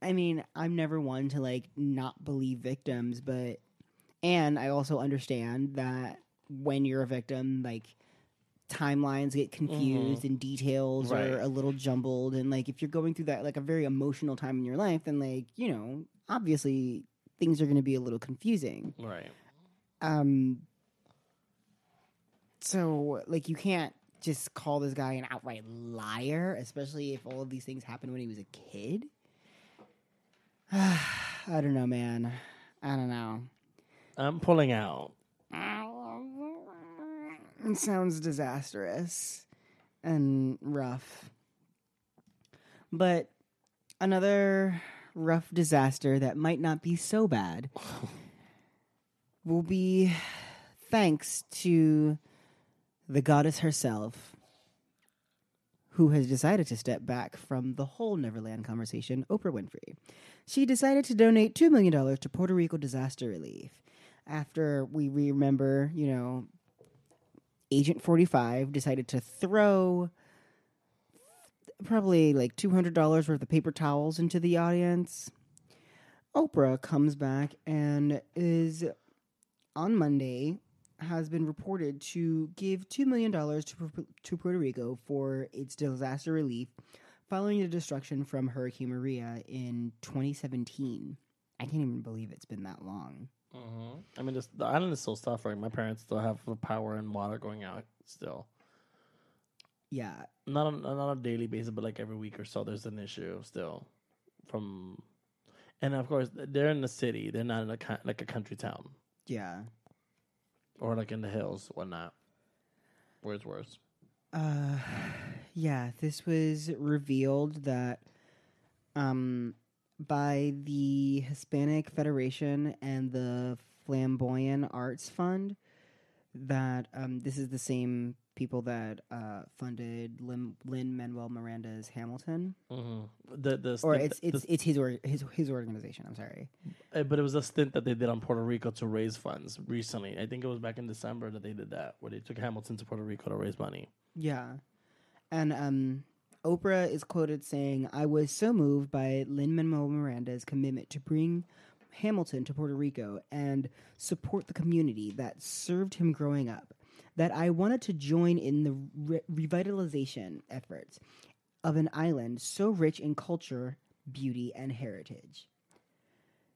I mean, I'm never one to like not believe victims, but and I also understand that when you're a victim, like timelines get confused and details
Right.
are a little jumbled and like if you're going through that like a very emotional time in your life then like, you know, obviously things are going to be a little confusing.
Right.
Um so like you can't just call this guy an outright liar, especially if all of these things happened when he was a kid. I don't know, man. I don't know.
I'm pulling out.
It sounds disastrous and rough. But another rough disaster that might not be so bad will be thanks to the goddess herself, who has decided to step back from the whole Neverland conversation, Oprah Winfrey. She decided to donate $2 million to Puerto Rico disaster relief after we remember, you know, Agent 45 decided to throw probably like $200 worth of paper towels into the audience. Oprah comes back and is on Monday has been reported to give $2 million to, to Puerto Rico for its disaster relief following the destruction from Hurricane Maria in 2017. I can't even believe it's been that long.
Hmm I mean, this, the island is still suffering. My parents still have the power and water going out still.
Yeah,
Not on, not on a daily basis, but like every week or so, there's an issue still from. And of course, they're in the city. They're not in a like a country town
yeah.
or like in the hills, whatnot. Where it's worse.
Uh, yeah, this was revealed that um, by the Hispanic Federation and the Flamboyan Arts Fund. That um, this is the same people that uh, funded Lin Manuel Miranda's Hamilton,
hmm The the
or it's it's
the-
it's his or, his his organization. I'm sorry.
uh, but it was a stint that they did on Puerto Rico to raise funds recently. I think it was back in December that they did that, where they took Hamilton to Puerto Rico to raise money.
Yeah. And um Oprah is quoted saying, I was so moved by Lin Manuel Miranda's commitment to bring Hamilton to Puerto Rico and support the community that served him growing up, that I wanted to join in the re- revitalization efforts of an island so rich in culture, beauty, and heritage.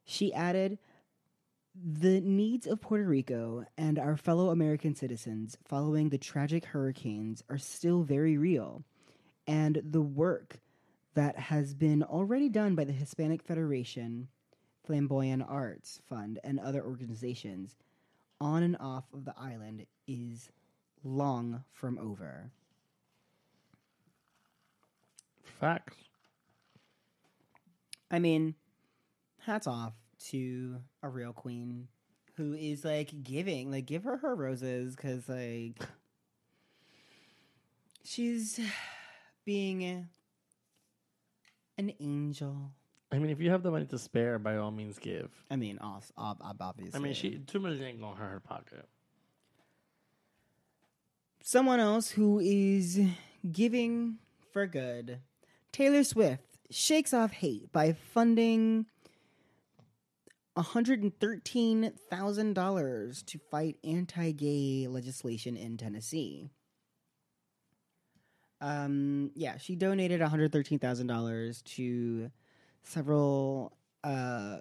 She added, the needs of Puerto Rico and our fellow American citizens following the tragic hurricanes are still very real, and the work that has been already done by the Hispanic Federation, Flamboyan Arts Fund, and other organizations on and off of the island is long from over.
Facts.
I mean, hats off to a real queen who is like giving, like, give her her roses because, like, she's being an angel.
I mean, if you have the money to spare, by all means, give.
I mean, os- ob- ob- obviously.
I mean, she two million ain't gonna hurt her pocket.
someone else who is giving for good. Taylor Swift shakes off hate by funding $113,000 to fight anti gay legislation in Tennessee. Um, yeah, she donated $113,000 to several uh,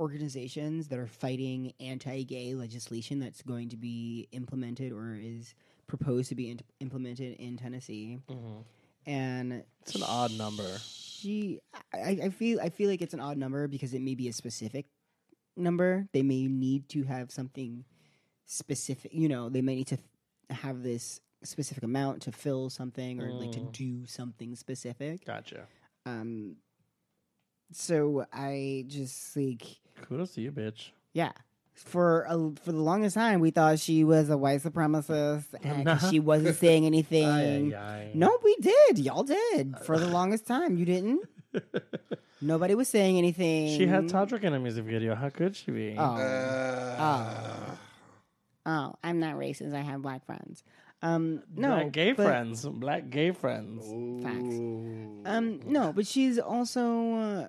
organizations that are fighting anti-gay legislation that's going to be implemented or is proposed to be in- implemented in Tennessee. And
It's an odd number.
she, I, I feel, I feel like it's an odd number because it may be a specific number. They may need to have something specific. You know, they may need to have this specific amount to fill something or like to
Mm.
do something specific.
Gotcha.
Um, so I just like
Kudos to you, bitch.
yeah. For a, for the longest time, we thought she was a white supremacist and she wasn't saying anything.
Ay, ay, ay.
No, we did. Y'all did. For the longest time, you didn't. Nobody was saying anything.
She had Todrick in a music video. How could she be?
Oh,
Uh,
Oh, I'm not racist. I have black friends.
Um, no,
Black gay
but-
friends. Black gay friends.
Facts.
Um, no, but she's also uh,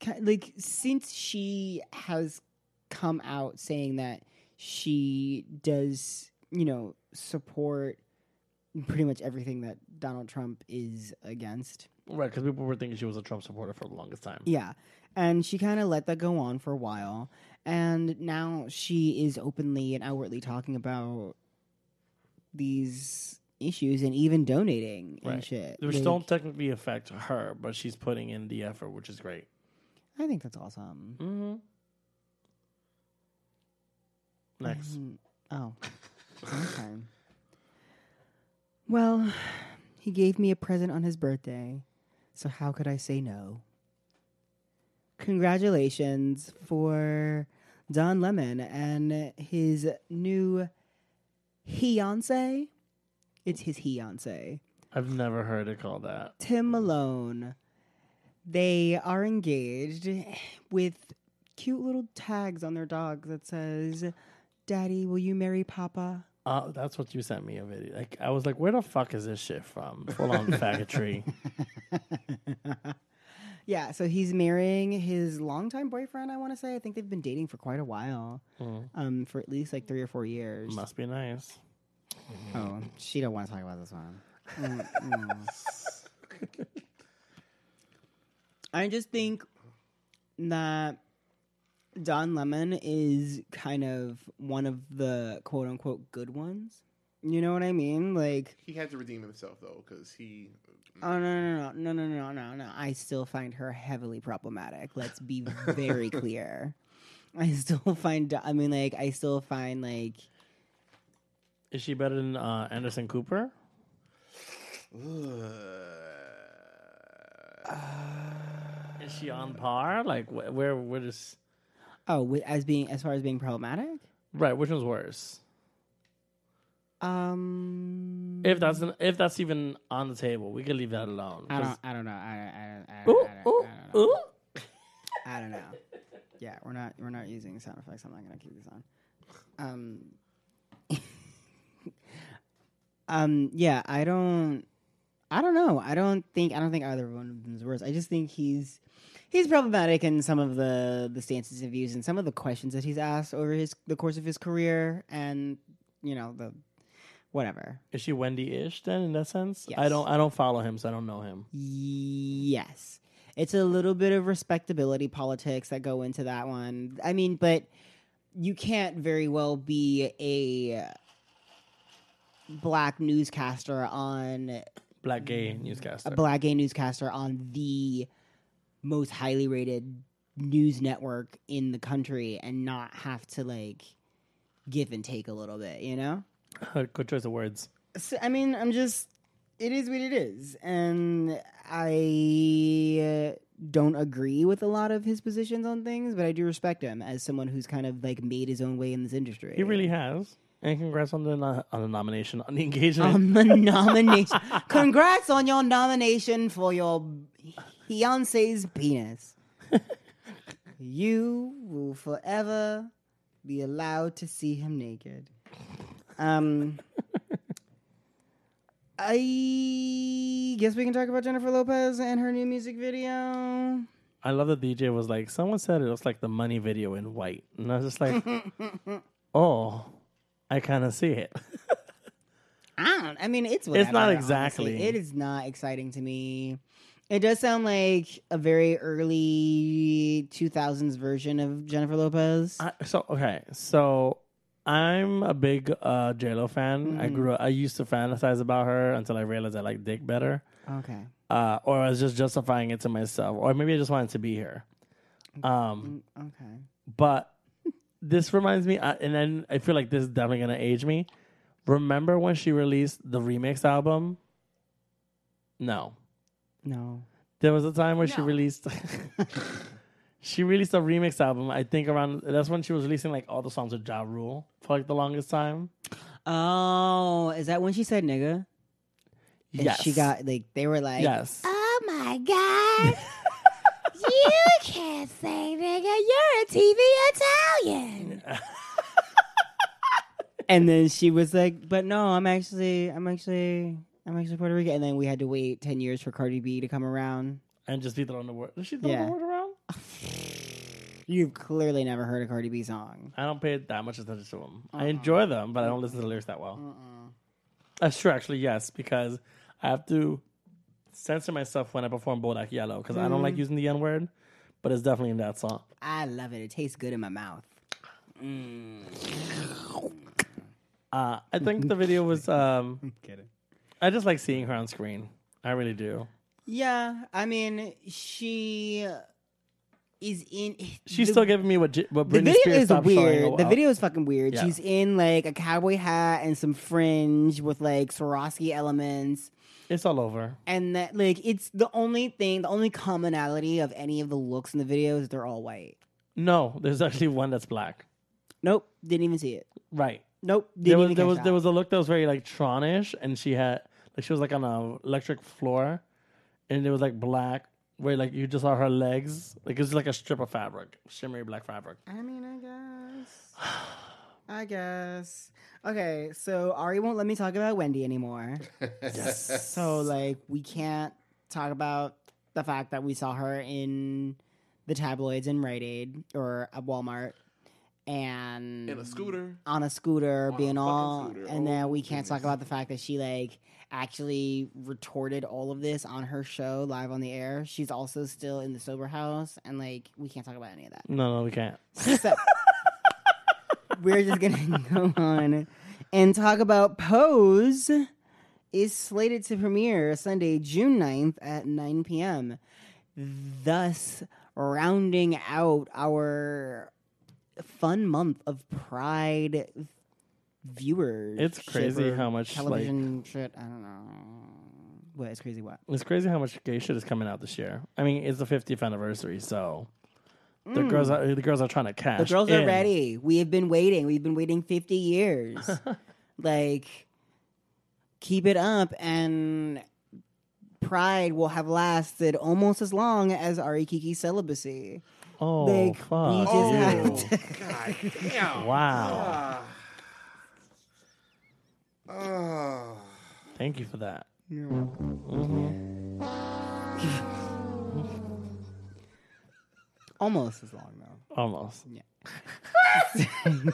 ki- like since she has come out saying that she does, you know, support pretty much everything that Donald Trump is against.
Right, because people were thinking she was a Trump supporter for the longest time.
Yeah. And she kind of let that go on for a while. And now she is openly and outwardly talking about these issues and even donating and shit.
Which
Like,
don't technically affect her, but she's putting in the effort, which is great.
I think that's awesome.
Mm-hmm. Next.
Mm, Oh. okay. Well, he gave me a present on his birthday, so how could I say no? Congratulations for Don Lemon and his new fiance. It's his fiance.
I've never heard it called that.
Tim Malone. They are engaged with cute little tags on their dog that says, Daddy, will you marry Papa?
Uh, that's what you sent me a video. Like I was like, where the fuck is this shit from? Full on faggotry.
yeah, so he's marrying his longtime boyfriend, I want to say. I think they've been dating for quite a while,
Mm.
um, for at least like three or four years.
Must be nice.
Oh, she don't want to talk about this one. Mm, mm. I just think that Don Lemon is kind of one of the quote unquote good ones. You know what I mean? Like,
he had to redeem himself though, because he.
oh no no no no no no no no! I still find her heavily problematic. Let's be very clear. I still find. I mean, like, I still find like
Is she better than uh, Anderson Cooper? Is she on par? Like wh- where? Where does?
oh, as being as far as being problematic.
Right. Which one's worse?
Um,
If that's an, if that's even on the table, we can leave that alone.
I don't. I don't know. I, I, I,
Ooh,
I,
ooh,
I, don't know.
ooh.
I don't know. Yeah, we're not. We're not using sound effects. I'm not gonna keep this on. Um. um. Yeah. I don't. I don't know. I don't think. I don't think either one of them is worse. I just think he's he's problematic in some of the the stances and views and some of the questions that he's asked over his the course of his career and you know the whatever.
Is she Wendy-ish then in that sense? I don't. I don't follow him, so I don't know him.
Yes. It's a little bit of respectability politics that go into that one. I mean, but you can't very well be a black newscaster on
black gay newscaster.
a black gay newscaster on the most highly rated news network in the country and not have to like give and take a little bit, you know?
Good choice of words.
So, I mean, I'm just it is what it is, and I don't agree with a lot of his positions on things, but I do respect him as someone who's kind of like made his own way in this industry.
He really has. And congrats on the no- on the nomination on the engagement.
on the nomination. Congrats on your nomination for your fiance's penis. you will forever be allowed to see him naked. Um, I guess we can talk about Jennifer Lopez and her new music video.
I love that DJ was like, someone said it looks like the money video in white. And I was just like, oh, I kind of see it.
I don't. I mean, it's
It's
whatever,
not
honestly.
exactly.
It is not exciting to me. It does sound like a very early 2000s version of Jennifer Lopez.
I, so, okay. So I'm a big uh, JLo fan.
Mm.
I grew up, I used to fantasize about her until I realized I like Dick better.
okay.
Uh, or I was just justifying it to myself. Or maybe I just wanted to be here. Um,
Mm, Okay.
But this reminds me, uh, and then I feel like this is definitely gonna age me. Remember when she released the remix album? No,
No.
there was a time where she released. she released a remix album. I think around that's when she was releasing like all the songs with Ja Rule for like the longest time.
Oh, is that when she said nigga? And
yes,
She got like they were like
yes.
Oh my god. you can't say nigga, you're a TV Italian.
and then she was like, "But no, I'm actually I'm actually I'm actually Puerto Rican." And then we had to wait 10 years for Cardi B to come around.
and just be throwing the word. Did she throw
Yeah.
the word around?
You've clearly never heard a Cardi B song.
I don't pay that much attention to them. I enjoy them, but I don't listen to the lyrics that well. That's true, actually. Yes, because I have to censor myself when I perform Bodak Yellow because I don't like using the N word, but it's definitely in that song.
I love it. It tastes good in my mouth.
Uh, I think the video was. Um,
Kidding.
I just like seeing her on screen. I really do.
Yeah, I mean, she is in.
She's
the-
still giving me what what
The
Britney
video
Spears
is weird. The video is fucking weird.
Yeah.
She's in like a cowboy hat and some fringe with like Swarovski elements.
It's all over.
And that like it's the only thing, the only commonality of any of the looks in the video is they're all white.
No, there's actually one that's black.
Nope, didn't even see it.
Right.
Nope, didn't
There was
even
there was there was a look that was very like Tronish, and she had like she was like on a electric floor, and it was like black, where like you just saw her legs, like it was like a strip of fabric, shimmery black fabric.
I mean, I guess. I guess. Okay, so Ari won't let me talk about Wendy anymore. yes. So like we can't talk about the fact that we saw her in the tabloids in Rite Aid or at Walmart and
In a scooter.
on a scooter
On
being
fucking
all
scooter.
and then
Oh,
we can't talk about the fact that she like actually retorted all of this on her show live on the air. She's also still in the sober house and like we can't talk about any of that.
No, no, we can't.
So we're just gonna go on and talk about Pose is slated to premiere Sunday, June 9th at 9 p.m. Thus rounding out our fun month of Pride viewers.
It's crazy how much, like-
television shit. I don't know. What? It's crazy. What?
It's crazy how much gay shit is coming out this year. I mean, it's the 50th anniversary, so the girls are the girls are trying to cash.
Mm. The girls are ready. We have been waiting. We've been waiting 50 years. like, keep it up, and Pride will have lasted almost as long as Ari Kiki's celibacy.
Oh,
Like,
fuck!
we just
Oh,
have to.
God damn.
Wow!
Ah.
Thank you for that.
almost as long, though.
Almost. Yeah.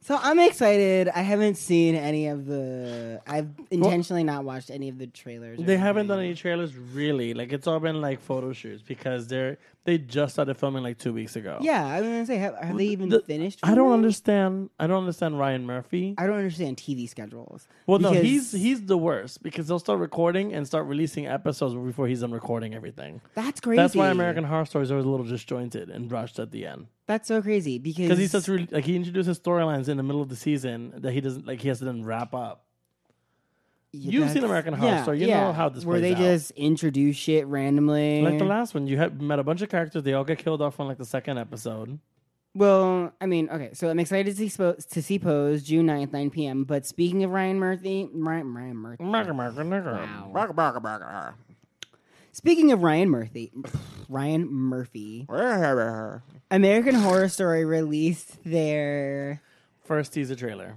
so I'm excited. I haven't seen any of the. I've intentionally not watched any of the trailers.
They haven't done any trailers really. Like it's all been like photo shoots because they're They just started filming like two weeks ago.
Yeah, I was gonna say, have, have they even
The-
finished?
I don't understand. I don't understand Ryan Murphy.
I don't understand TV schedules.
Well, no, he's he's the worst because they'll start recording and start releasing episodes before he's done recording everything.
that's crazy.
That's why American Horror Stories are a little disjointed and rushed at the end.
That's so crazy because
Because such really like he introduces storylines in the middle of the season that he doesn't like he has to then wrap up.
Yeah,
You've seen American Horror Story. You know how this works.
where
plays
they
out.
just introduce shit randomly.
Like the last one, you had met a bunch of characters. They all get killed off on like the second episode.
Well, I mean, okay, so I'm excited to see, Spo- to see Pose June 9th, 9 p.m. But speaking of Ryan Murphy, Ryan, Ryan Murphy.
Wow.
Speaking of Ryan Murphy, Ryan Murphy, American Horror Story released their
First teaser trailer.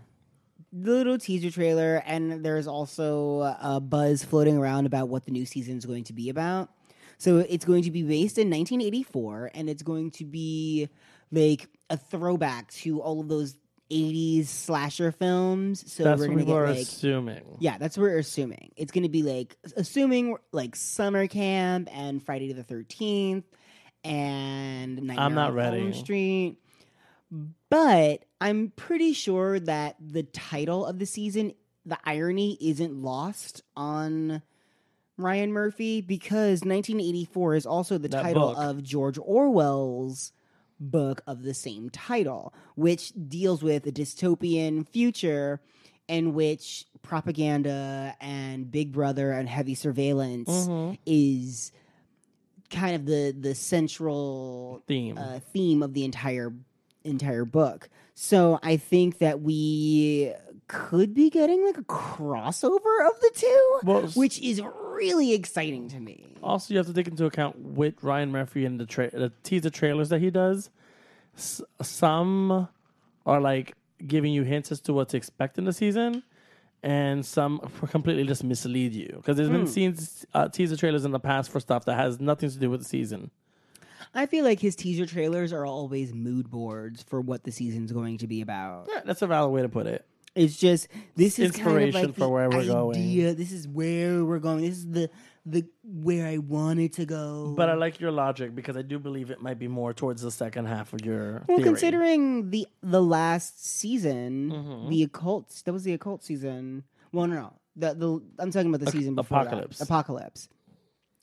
Little teaser trailer, and there's also a buzz floating around about what the new season is going to be about. So it's going to be based in 1984, and it's going to be like a throwback to all of those 80s slasher films. So
That's
we're
what
going to
people
get like
assuming.
yeah, that's what we're assuming. It's going to be like assuming like summer camp and Friday the Thirteenth and Nightmare
I'm not
on Elm. Street. But I'm pretty sure that the title of the season, the irony, isn't lost on Ryan Murphy because 1984 is also the
That
title
book.
of George Orwell's book of the same title, which deals with a dystopian future in which propaganda and Big Brother and heavy surveillance
Mhm.
is kind of the the central
Theme.
uh, theme of the entire entire book. So I think that we could be getting like a crossover of the two,
Well,
which is really exciting to me.
Also, you have to take into account with Ryan Murphy and the, tra- the teaser trailers that he does. S- some are like giving you hints as to what to expect in the season, and some completely just mislead you because there's been scenes uh, teaser trailers in the past for stuff that has nothing to do with the season.
I feel like his teaser trailers are always mood boards for what the season's going to be about.
Yeah, that's a valid way to put it.
It's just this is kind of
Inspiration
like
for where we're going.
This is where we're going. This is the the where I wanted to go.
But I like your logic because I do believe it might be more towards the second half of your.
well,
theory.
considering the the last season,
Mhm.
the occult that was the occult season. Well, no, no, the the I'm talking about the season before that.
Apocalypse.
Apocalypse.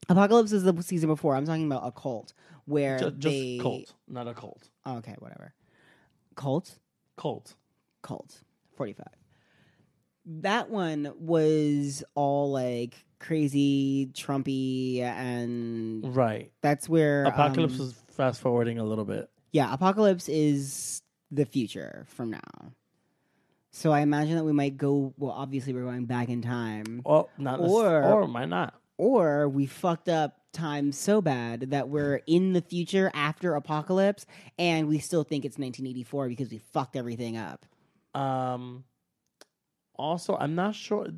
Apocalypse is the season before. I'm talking about occult, where
Ju- just,
they
cult, not a cult.
Oh, okay, whatever. Cult,
Cult.
cult, forty five. That one was all like crazy, Trumpy, and
Right.
that's where
Apocalypse
um,
was fast forwarding a little bit.
Yeah, Apocalypse is the future from now. So I imagine that we might go. Well, obviously we're going back in time,
Well, not
Or-
or might not.
or we fucked up time so bad that we're in the future after Apocalypse, and we still think it's 1984 because we fucked everything up.
Um, also, I'm not sure.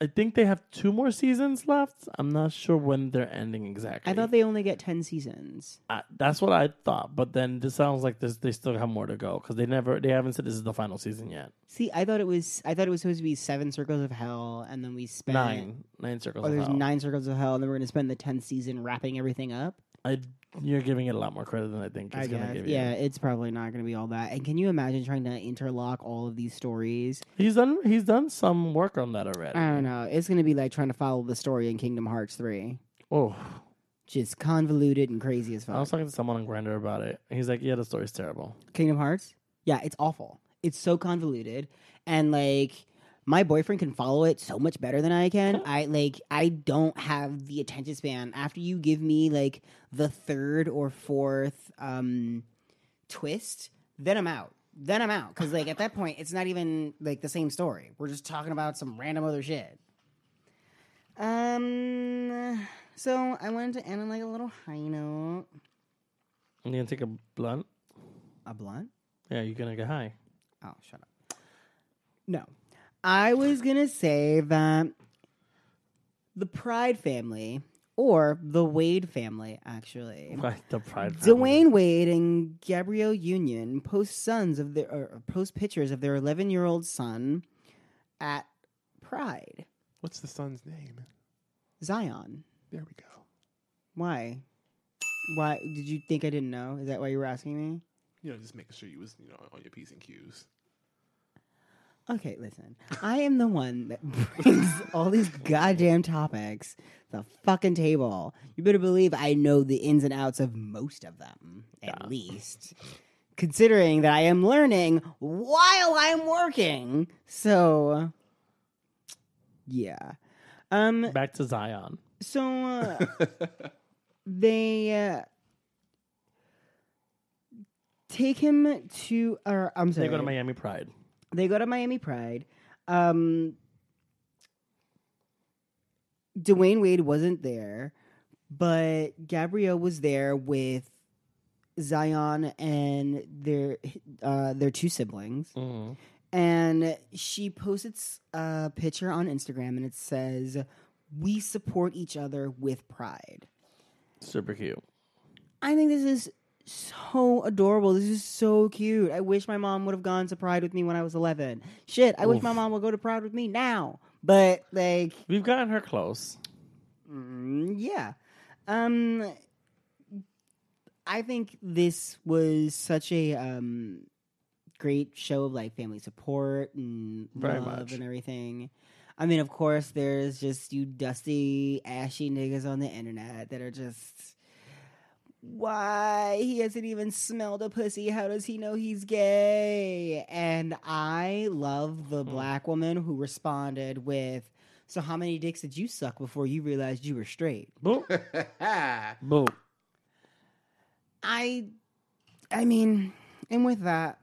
I think they have two more seasons left. I'm not sure when they're ending exactly.
I thought they only get 10 seasons.
That's what I thought, but then this sounds like this, they still have more to go because they never they haven't said this is the final season yet.
See, I thought it was. I thought it was supposed to be seven circles of hell, and then we spent
Nine, nine circles.
Oh,
of hell.
Oh, there's
hell.
nine circles of hell, and then we're gonna spend the 10th season wrapping everything up.
I you're giving it a lot more credit than I think
I
it's gonna
guess.
give you.
Yeah, it's probably not going to be all that. And can you imagine trying to interlock all of these stories?
he's done he's done some work on that already.
I don't know. It's going to be like trying to follow the story in Kingdom Hearts 3.
Oh,
Just convoluted and crazy as fuck.
I was talking to someone on Grindr about it. He's like, "Yeah, the story's terrible."
Kingdom Hearts? Yeah, it's awful. It's so convoluted. And like my boyfriend can follow it so much better than I can. I like I don't have the attention span. After you give me like the third or fourth um twist, then I'm out. Then I'm out cuz like at that point it's not even like the same story. We're just talking about some random other shit. Um so I wanted to end on like a little high note.
You gonna take a blunt?
A blunt?
Yeah, you're gonna get high.
Oh, shut up. No. I was going to say that the Pride family, or the Wade family, actually.
Like the pride. family.
Dwyane Wade and Gabrielle Union post sons of their or post pictures of their 11 year old son at Pride.
What's the son's name?
Zion.
There we go.
Why? Why did you think I didn't know? Is that why you were asking me?
You know, just making sure you was you know on your p's and q's.
Okay, listen. I am the one that brings all these goddamn topics to the fucking table. You better believe I know the ins and outs of most of them, at least. Considering that I am learning while I'm working. So, yeah. Um,
Back to Zion.
so uh, they uh, take him to, or I'm sorry,
They go to Miami Pride.
They go to Miami Pride. Um, Dwyane Wade wasn't there, but Gabrielle was there with Zion and their uh, their two siblings,
Mhm.
and she posted a picture on Instagram, and it says, "We support each other with pride."
Super cute.
I think this is so adorable. This is so cute. I wish my mom would have gone to Pride with me when I was 11. Shit, I wish my mom would go to Pride with me now. But like,
We've gotten her close.
mm, yeah. Um I think this was such a um great show of like family support and
Very
love
much.
and everything. I mean, of course, there's just you dusty, ashy niggas on the internet that are just why he hasn't even smelled a pussy. How does he know he's gay? And i love the hmm. black woman who responded with so how many dicks did you suck before you realized you were straight?
Boom. Boom.
i i mean and with that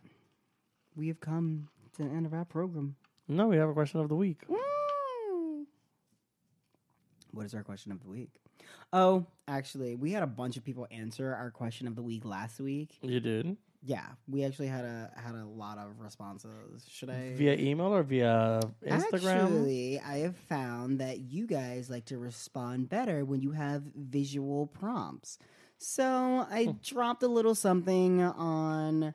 we have come to the end of our program.
No, we have a question of the week.
what is our question of the week oh actually we had a bunch of people answer our question of the week last week
You did?
yeah we actually had a had a lot of responses should i
Via email or via Instagram?
Actually, I have found that you guys like to respond better when you have visual prompts. So I hmm. dropped a little something on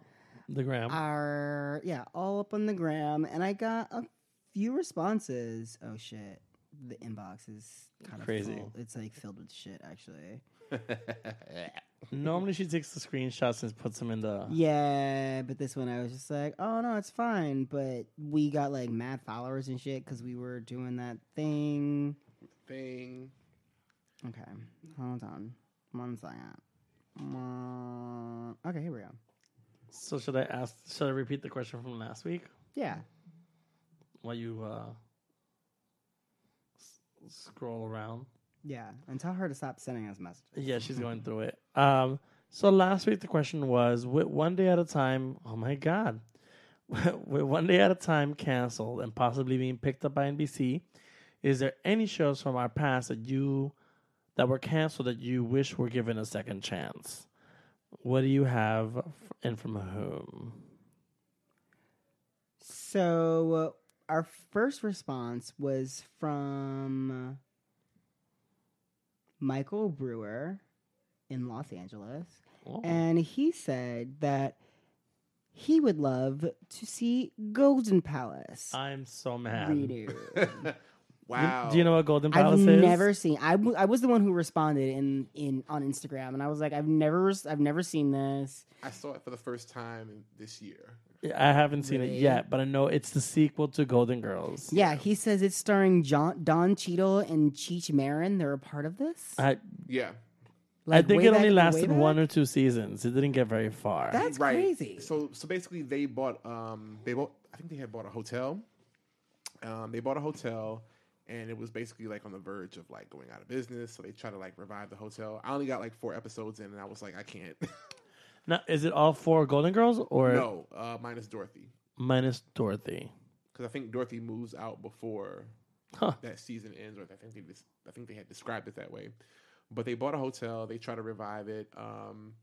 the gram.
our yeah, all up on the gram, and I got a few responses. Oh shit, the inbox is kind of
Crazy.
Full. It's like filled with shit, actually.
Normally she takes the screenshots and puts them in the.
Yeah, but this one I was just like, oh no, it's fine. But we got like mad followers and shit because we were doing that thing.
Thing.
Okay, hold on. One second. Okay, here we go.
So should I ask? Should I repeat the question from last week?
Yeah.
While you uh, s- scroll around.
Yeah. And tell her to stop sending us messages.
Yeah, she's going through it. Um, so last week the question was: with one day at a time. Oh my god, with one day at a time canceled and possibly being picked up by NBC, is there any shows from our past that you that were canceled that you wish were given a second chance? What do you have, and from whom?
So, our first response was from Michael Brewer in Los Angeles.
Oh,
And he said that he would love to see Golden Palace
I'm so mad.
redo.
wow.
Do you know what Golden Palace is? I've is?
never seen. I, w- I was the one who responded in, in on Instagram, and I was like, I've never I've never seen this.
I saw it for the first time this year.
I haven't seen
Really?
it yet, but I know it's the sequel to Golden Girls.
Yeah, he says it's starring John Don Cheadle and Cheech Marin. They're a part of this.
I
Yeah.
Like,
I think it only
back- way
lasted one or two seasons. It didn't get very far.
That's
right.
crazy.
So so basically they bought um they bought I think they had bought a hotel. Um they bought a hotel and it was basically like on the verge of like going out of business. So they tried to like revive the hotel. I only got like four episodes in and I was like, I can't.
now, is it all four Golden Girls or
no, uh minus Dorothy.
minus Dorothy?
Because I think Dorothy moves out before
Huh.
that season ends, or I think they just, I think they had described it that way. But they bought a hotel. They try to revive it. Um,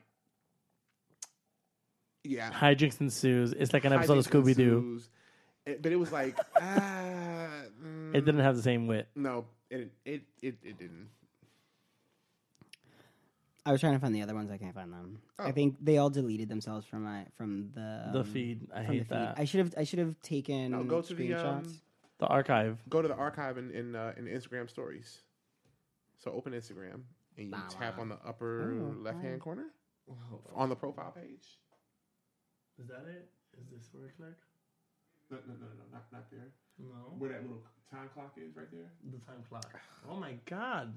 yeah,
Hijinks ensues. It's like an episode of Scooby Doo.
but it was like ah, mm,
It didn't have the same wit.
No, it it it, it didn't.
I was trying to find the other ones. I can't find them. I
Oh.
think they all deleted themselves from my from the
The
um,
feed. I hate
feed.
that.
I should have I should have taken
No, go to the um,
the archive.
go to the archive in in, uh, in Instagram stories. So open Instagram and you tap on the upper
Oh,
left hand corner
Hold
on the profile page.
Is that it? Is this where I click?
No, no, no, no, not not there.
No.
Where that little time clock is, right there.
The time clock. Oh my god.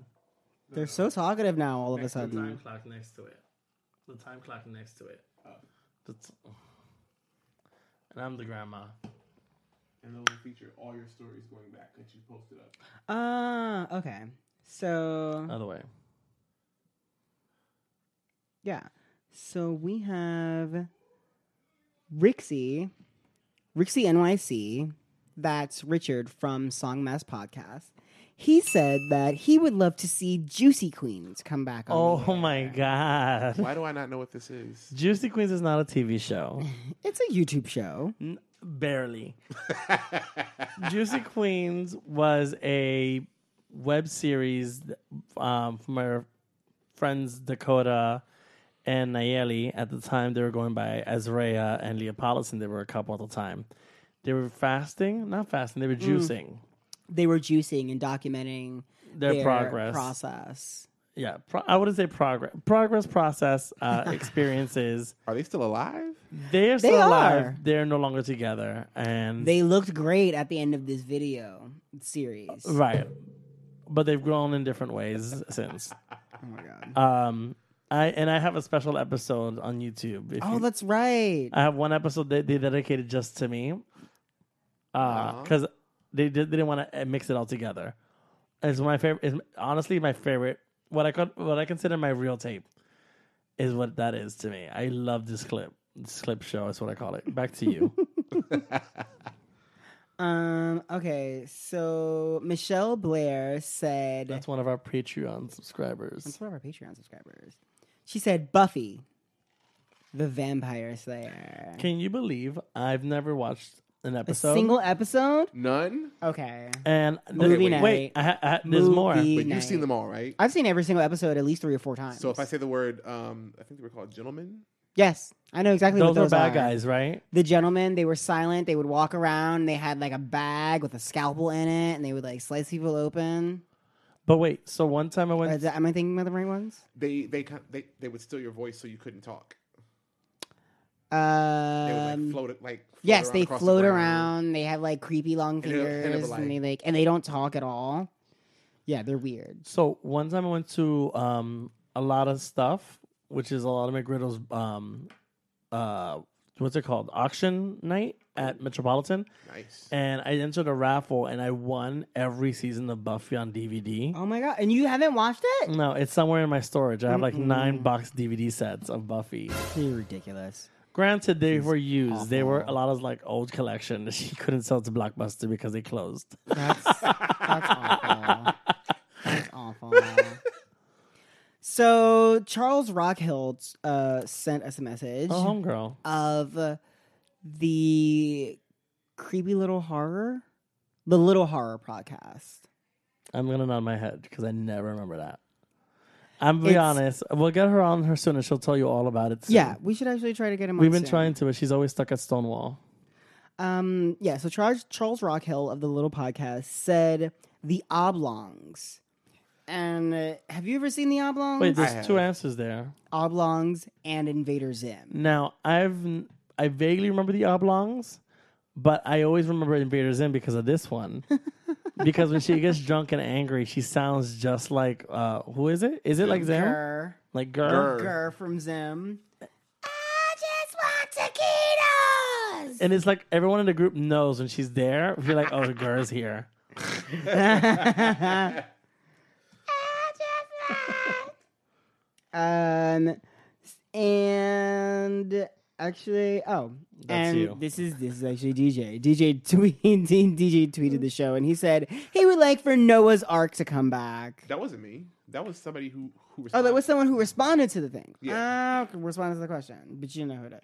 They're so talkative now. All of a
Next to the
The time clock next to it. The time clock next to it.
Oh.
The t- and I'm the grandma.
And it'll feature all your stories going back that you posted up.
Ah, okay. So
Other way.
yeah, so we have Rixie, Rixie NYC. That's Richard from Song Mess Podcast. He said that he would love to see Juicy Queens come back. on
Oh
the air.
my god.
Why do I not know what this is?
Juicy Queens is not a TV show.
It's a YouTube show.
N- barely. Juicy Queens was a web series um, from our friends Dakota and Nayeli. At the time, they were going by Azrea and Leah and They were a couple at the time. They were fasting, not fasting. They were juicing
They were juicing and documenting
their, progress.
process.
Yeah, pro- I wouldn't say progress. Progress, process, uh, experiences.
Are they still alive?
They are still
They
alive.
are.
They're no longer together, and
They looked great at the end of this video series.
right. But they've grown in different ways since.
Oh my god.
Um, I and I have a special episode on YouTube. If
Oh,
you-
that's right.
I have one episode that they dedicated just to me, because they did they didn't want to mix it all together. It's my favorite. Is honestly my favorite. What I could what I consider my real tape is what that is to me. I love this clip. This clip show is what I call it. Back to you.
Um. Okay. So Michelle Blair said
That's one of our Patreon subscribers.
that's one of our Patreon subscribers. She said Buffy, the Vampire Slayer.
Can you believe I've never watched an
A
episode?
single episode.
None.
Okay.
and
Movie
wait,
night.
wait, I, ha- I, ha- there's more.
Movie
But you've seen them all, right?
I've seen every single episode at least three or four times.
So if I say the word, um, I think they were called gentlemen.
yes, I know exactly
Those
what those
are bad
are.
guys, right?
The gentlemen, they were silent. They would walk around. They had like a bag with a scalpel in it, and they would like slice people open.
But wait, so one time I
Or
went.
is that- am I thinking about the right ones?
They they kind- they they would steal your voice so you couldn't talk.
Um,
They would like float like. float
Yes, they
across the
float around. They have like creepy long
And they'll- and they'll
fingers, and, they
like-
like, and they don't talk at all. Yeah, they're weird.
So one time I went to um, a lot of stuff, which is a lot of McGriddle's um, uh, what's it called? Auction night at Metropolitan,
Nice.
and I entered a raffle and I won every season of Buffy on DVD.
Oh my god! And you haven't watched it?
No, it's somewhere in my storage. I have like nine box DVD sets of Buffy.
You're ridiculous.
Granted, they were used. They were a lot of like old collection that she couldn't sell to Blockbuster because they closed.
That's that's awful. That's awful. So Charles Rockhill uh, sent us a message
Oh, homegirl.
of uh, the creepy little horror, the Little Horror podcast.
I'm gonna nod my head because I never remember that. I'm be
It's-
honest. We'll get her on her soon, and she'll tell you all about it. Soon.
Yeah, we should actually try to get him.
On we've
on
been
soon.
trying to, but she's always stuck at Stonewall.
Um, yeah, so Charles Charles Rockhill of the Little Podcast said the oblongs. And uh, have you ever seen the oblongs?
Wait, there's two answers there.
oblongs and Invader Zim.
Now I've n- I vaguely remember the oblongs, but I always remember Invader Zim because of this one. because when she gets drunk and angry, she sounds just like uh, who is it? Is it like Zim?
Grr.
Like girl?
Grr.
Grr from Zim.
I just want taquitos.
And it's like everyone in the group knows when she's there. You're like, oh, the girl's here.
I just want.
Um, and actually, oh,
That's
and
you.
this is this is actually DJ. DJ tweet, DJ tweeted the show, and he said he would like for Noah's Ark to come back.
That wasn't me. That was somebody who who.
Oh, that was someone who responded to the thing.
Yeah.
Ah, okay, responded to the question, but you know who it is.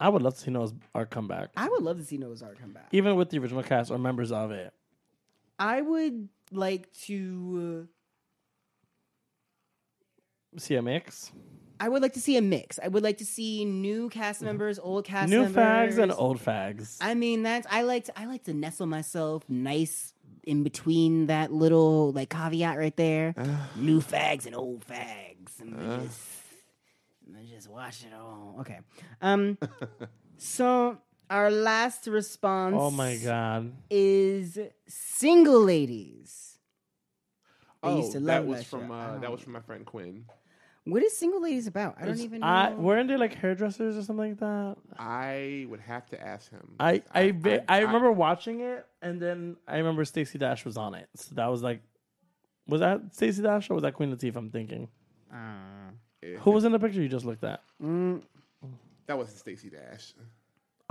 I would love to see Noah's Ark come back,
I would love to see Noah's Ark come back.
even with the original cast or members of it.
I would like to.
See a mix,
I would like to see a mix. I would like to see new cast members, old cast members.
new
members.
fags and old fags.
I mean, that's I like to I like to nestle myself nice in between that little like caveat right there, new fags and old fags, and we just and just watch it all. Okay. Um. so our last response.
Oh my god.
Is single ladies. I
Oh,
used to
that was
that
from
show.
uh, that
Oh.
was from my friend Quinn.
What is single ladies about? I don't
It's-
even know.
I, weren't they like hairdressers or something like that?
I would have to ask him.
I I, ba- I, remember watching it, and then I remember Stacey Dash was on it. So that was like, was that Stacey Dash or was that Queen Latifah? I'm thinking.
if
Who was in the picture you just looked at?
Mm,
that wasn't Stacey Dash.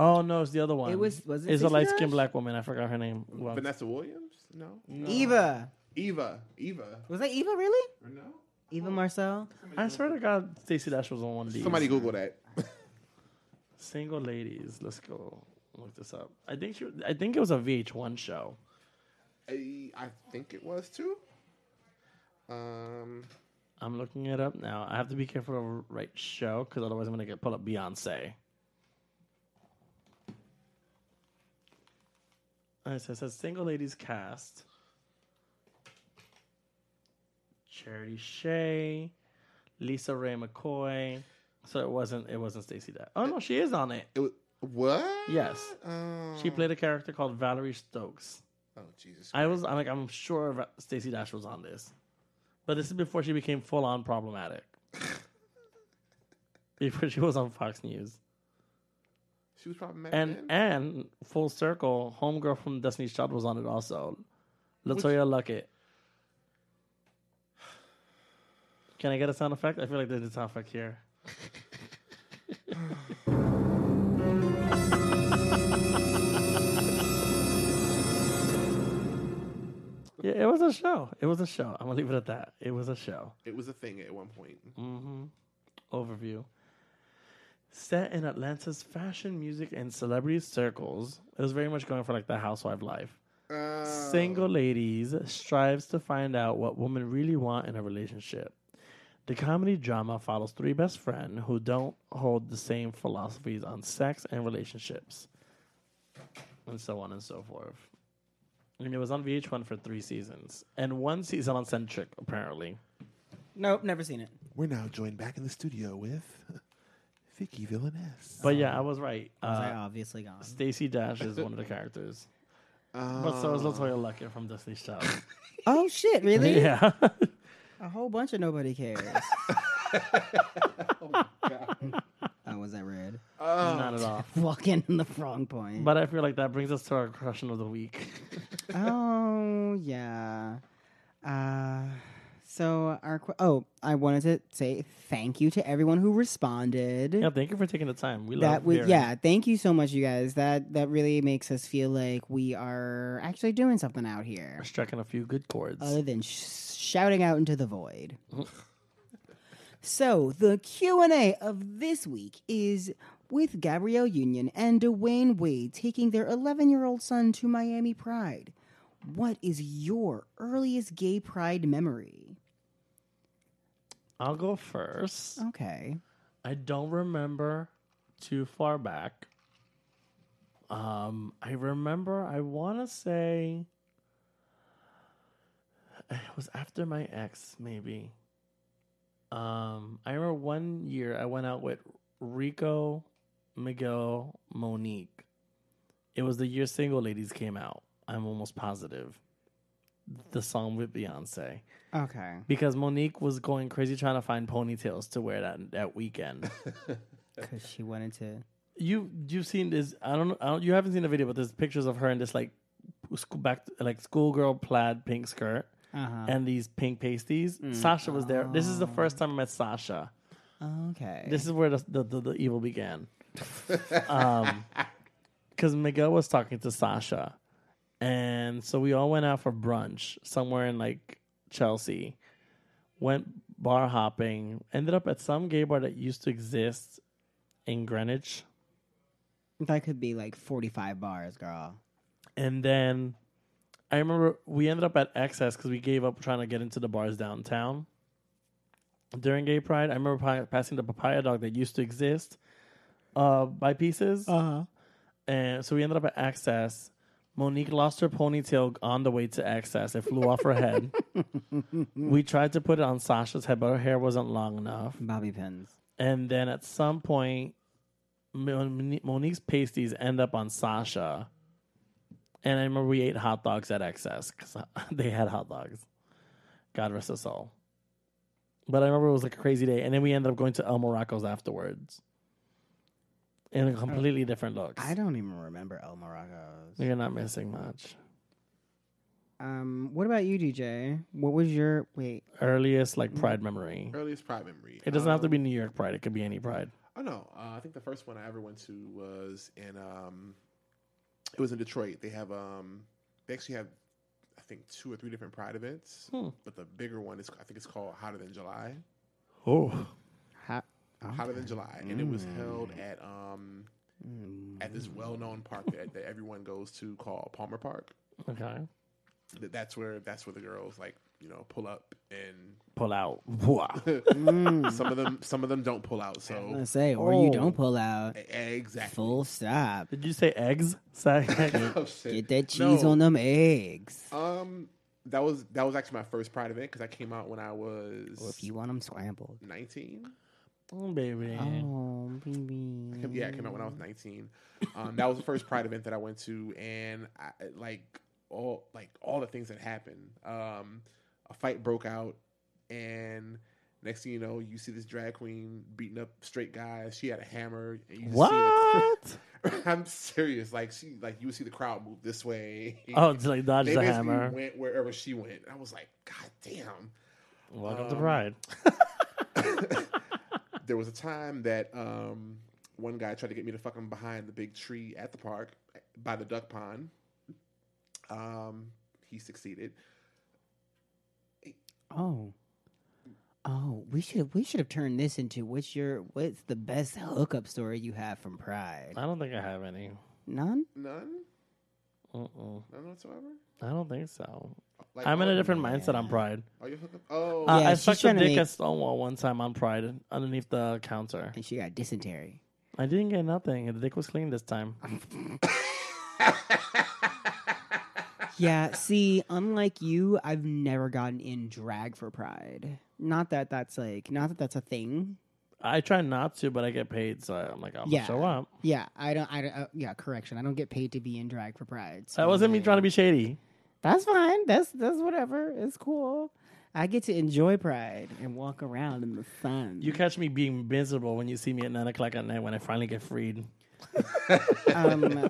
Oh no, it's the other one.
It was- was it
It's a light
Dash?
skinned black woman. I forgot her name. Well,
Vanessa Williams? No.
Eva.
Eva. Eva.
Was that Eva really?
Or no?
Eva Marcille?
I swear to God, Stacey Dash was on one of these.
Somebody Google that.
Single ladies. Let's go look this up. I think she. I think it was a VH1 show.
I, I think it was too. Um,
I'm looking it up now. I have to be careful of the right show because otherwise I'm gonna get pulled up Beyonce. Alright, so it says single ladies cast. Charity Shea, Lisa Ray McCoy. So it wasn't it wasn't Stacey Dash. Oh no, she is on it.
it was what?
Yes.
Um,
She played a character called Valerie Stokes.
Oh Jesus!
I was I'm like I'm sure Stacey Dash was on this. But this is before she became full on problematic. before she was on Fox News.
She was problematic.
And
then?
and full circle, homegirl from Destiny's Child was on it also. LeToya Luckett. Can I get a sound effect? I feel like there's a sound effect here. yeah, it was a show. It was a show. I'm gonna leave it at that. It was a show.
it was a thing at one point.
Mm-hmm. Overview. Set in Atlanta's fashion, music, and celebrity circles, it was very much going for like the housewife life.
Uh,
Single ladies strives to find out what women really want in a relationship. The comedy drama follows three best friends who don't hold the same philosophies on sex and relationships, and so on and so forth. And it was on VH1 for three seasons, and one season on Centric, apparently.
Nope, never seen it.
We're now joined back in the studio with Viki Villaness.
But yeah, I was right.
Was I
Uh,
obviously gone?
Stacy Dash is one of the characters. But so is LeToya Luckett from Destiny's Child.
Oh shit! Really?
yeah.
A whole bunch of nobody cares. oh, God. Oh, was that red?
Not at all.
Walking in the wrong point.
But I feel like that brings us to our question of the week.
oh yeah. Uh, so our qu- oh, I wanted to say thank you to everyone who responded.
yeah, thank you for taking the time. We
that
love
was yeah. Thank you so much, you guys. That that really makes us feel like we are actually doing something out here,
We're striking a few good chords.
other than sh- shouting out into the void. so the Q and A of this week is with Gabrielle Union and Dwyane Wade taking their 11 year old son to Miami Pride. What is your earliest gay pride memory?
I'll go first.
Okay.
I don't remember too far back. Um, I remember. I want to say it was after my ex, maybe. Um, I remember one year I went out with Rico, Miguel, Monique. It was the year Single Ladies came out. I'm almost positive. The song with Beyonce
Okay.
because Monique was going crazy trying to find ponytails to wear that that weekend.
Because she wanted to.
you you've seen this? I don't know. I don't, you haven't seen the video, but there's pictures of her in this like school back like schoolgirl plaid pink skirt
Uh-huh.
and these pink pasties. Sasha was there. This is the first time I met Sasha.
Okay.
This is where the the, the, the evil began. um, because Miguel was talking to Sasha, and so we all went out for brunch somewhere in like Chelsea. Went bar hopping. Ended up at some gay bar that used to exist in Greenwich,
that could be like 45 bars, girl.
and then I remember we ended up at XS because we gave up trying to get into the bars downtown. During Gay Pride, I remember pa- passing the papaya dog that used to exist uh, by pieces.
Uh huh.
And so we ended up at Access. Monique lost her ponytail on the way to excess. It flew off her head. we tried to put it on Sasha's head, but her hair wasn't long enough.
Bobby pins.
And then at some point, Mon- Monique's pasties end up on Sasha. And I remember we ate hot dogs at excess because they had hot dogs. God rest us all. But I remember it was like a crazy day. And then we ended up going to El Morocco's afterwards. In a completely different looks.
I don't even remember El Morocco's.
You're not missing much.
Um, what about you, DJ? What was your wait?
Earliest like pride memory.
Earliest Pride memory.
It doesn't have to
Um,
be New York Pride. It could be any pride.
Oh no, uh, I think the first one I ever went to was in um, it was in Detroit. They have um, they actually have I think two or three different Pride events,
Hmm.
but the bigger one is I think it's called Hotter Than July.
Oh,
Ha-
Hotter Than July, and it was held
Mm.
at um, at this well-known park that, that everyone goes to called Palmer Park.
okay.
That- That's where that's where the girls like you know pull up and
Pull out.
Some of them some of them don't pull out.
So I
So
was gonna say, or you
Oh.
don't pull out.
Exactly.
Full stop.
Did you say eggs? Sorry.
Oh.
Get that cheese
No.
on them eggs.
Um, that was that was actually my first Pride event because I came out when I was
Or if you want them scrambled.
nineteen.
oh, baby.
Oh, baby.
Came- Yeah, I came out when I was nineteen. Um, that was the first Pride event that I went to, and I, like all like all the things that happened. Um, a fight broke out, and next thing you know, you see this drag queen beating up straight guys. She had a hammer. And you
What?
I'm serious. Like she, like you would see the crowd move this way.
Oh, it's like dodge
they
the hammer.
went wherever she went. I was like, God damn.
Welcome to
um,
Pride.
there was a time that um, one guy tried to get me to fuck him behind the big tree at the park by the duck pond. Um, he succeeded.
Oh. Oh, we should we should have turned this into what's your what's the best hookup story you have from Pride?
I don't think I have any.
None.
None,
Mm-mm.
none whatsoever.
I don't think so.
Like,
I'm in a
all-
different mindset on Pride.
Are you hooked up? Oh,
Uh,
Yeah,
I
she's
sucked a
trying to
dick
make-
at Stonewall one time on Pride underneath the counter.
And she got dysentery.
I didn't get nothing. The dick was clean this time.
Yeah, see, unlike you, I've never gotten in drag for Pride. Not that that's like, not that that's a thing.
I try not to, but I get paid, so I'm like, I'm
Yeah.
gonna show up.
Yeah, I don't. I don't. Uh, yeah, correction. I don't get paid to be in drag for Pride. so
That wasn't me trying to be shady.
That's fine. That's that's whatever. It's cool. I get to enjoy Pride and walk around in the sun.
You catch me being miserable when you see me at nine o'clock at night when I finally get freed.
um,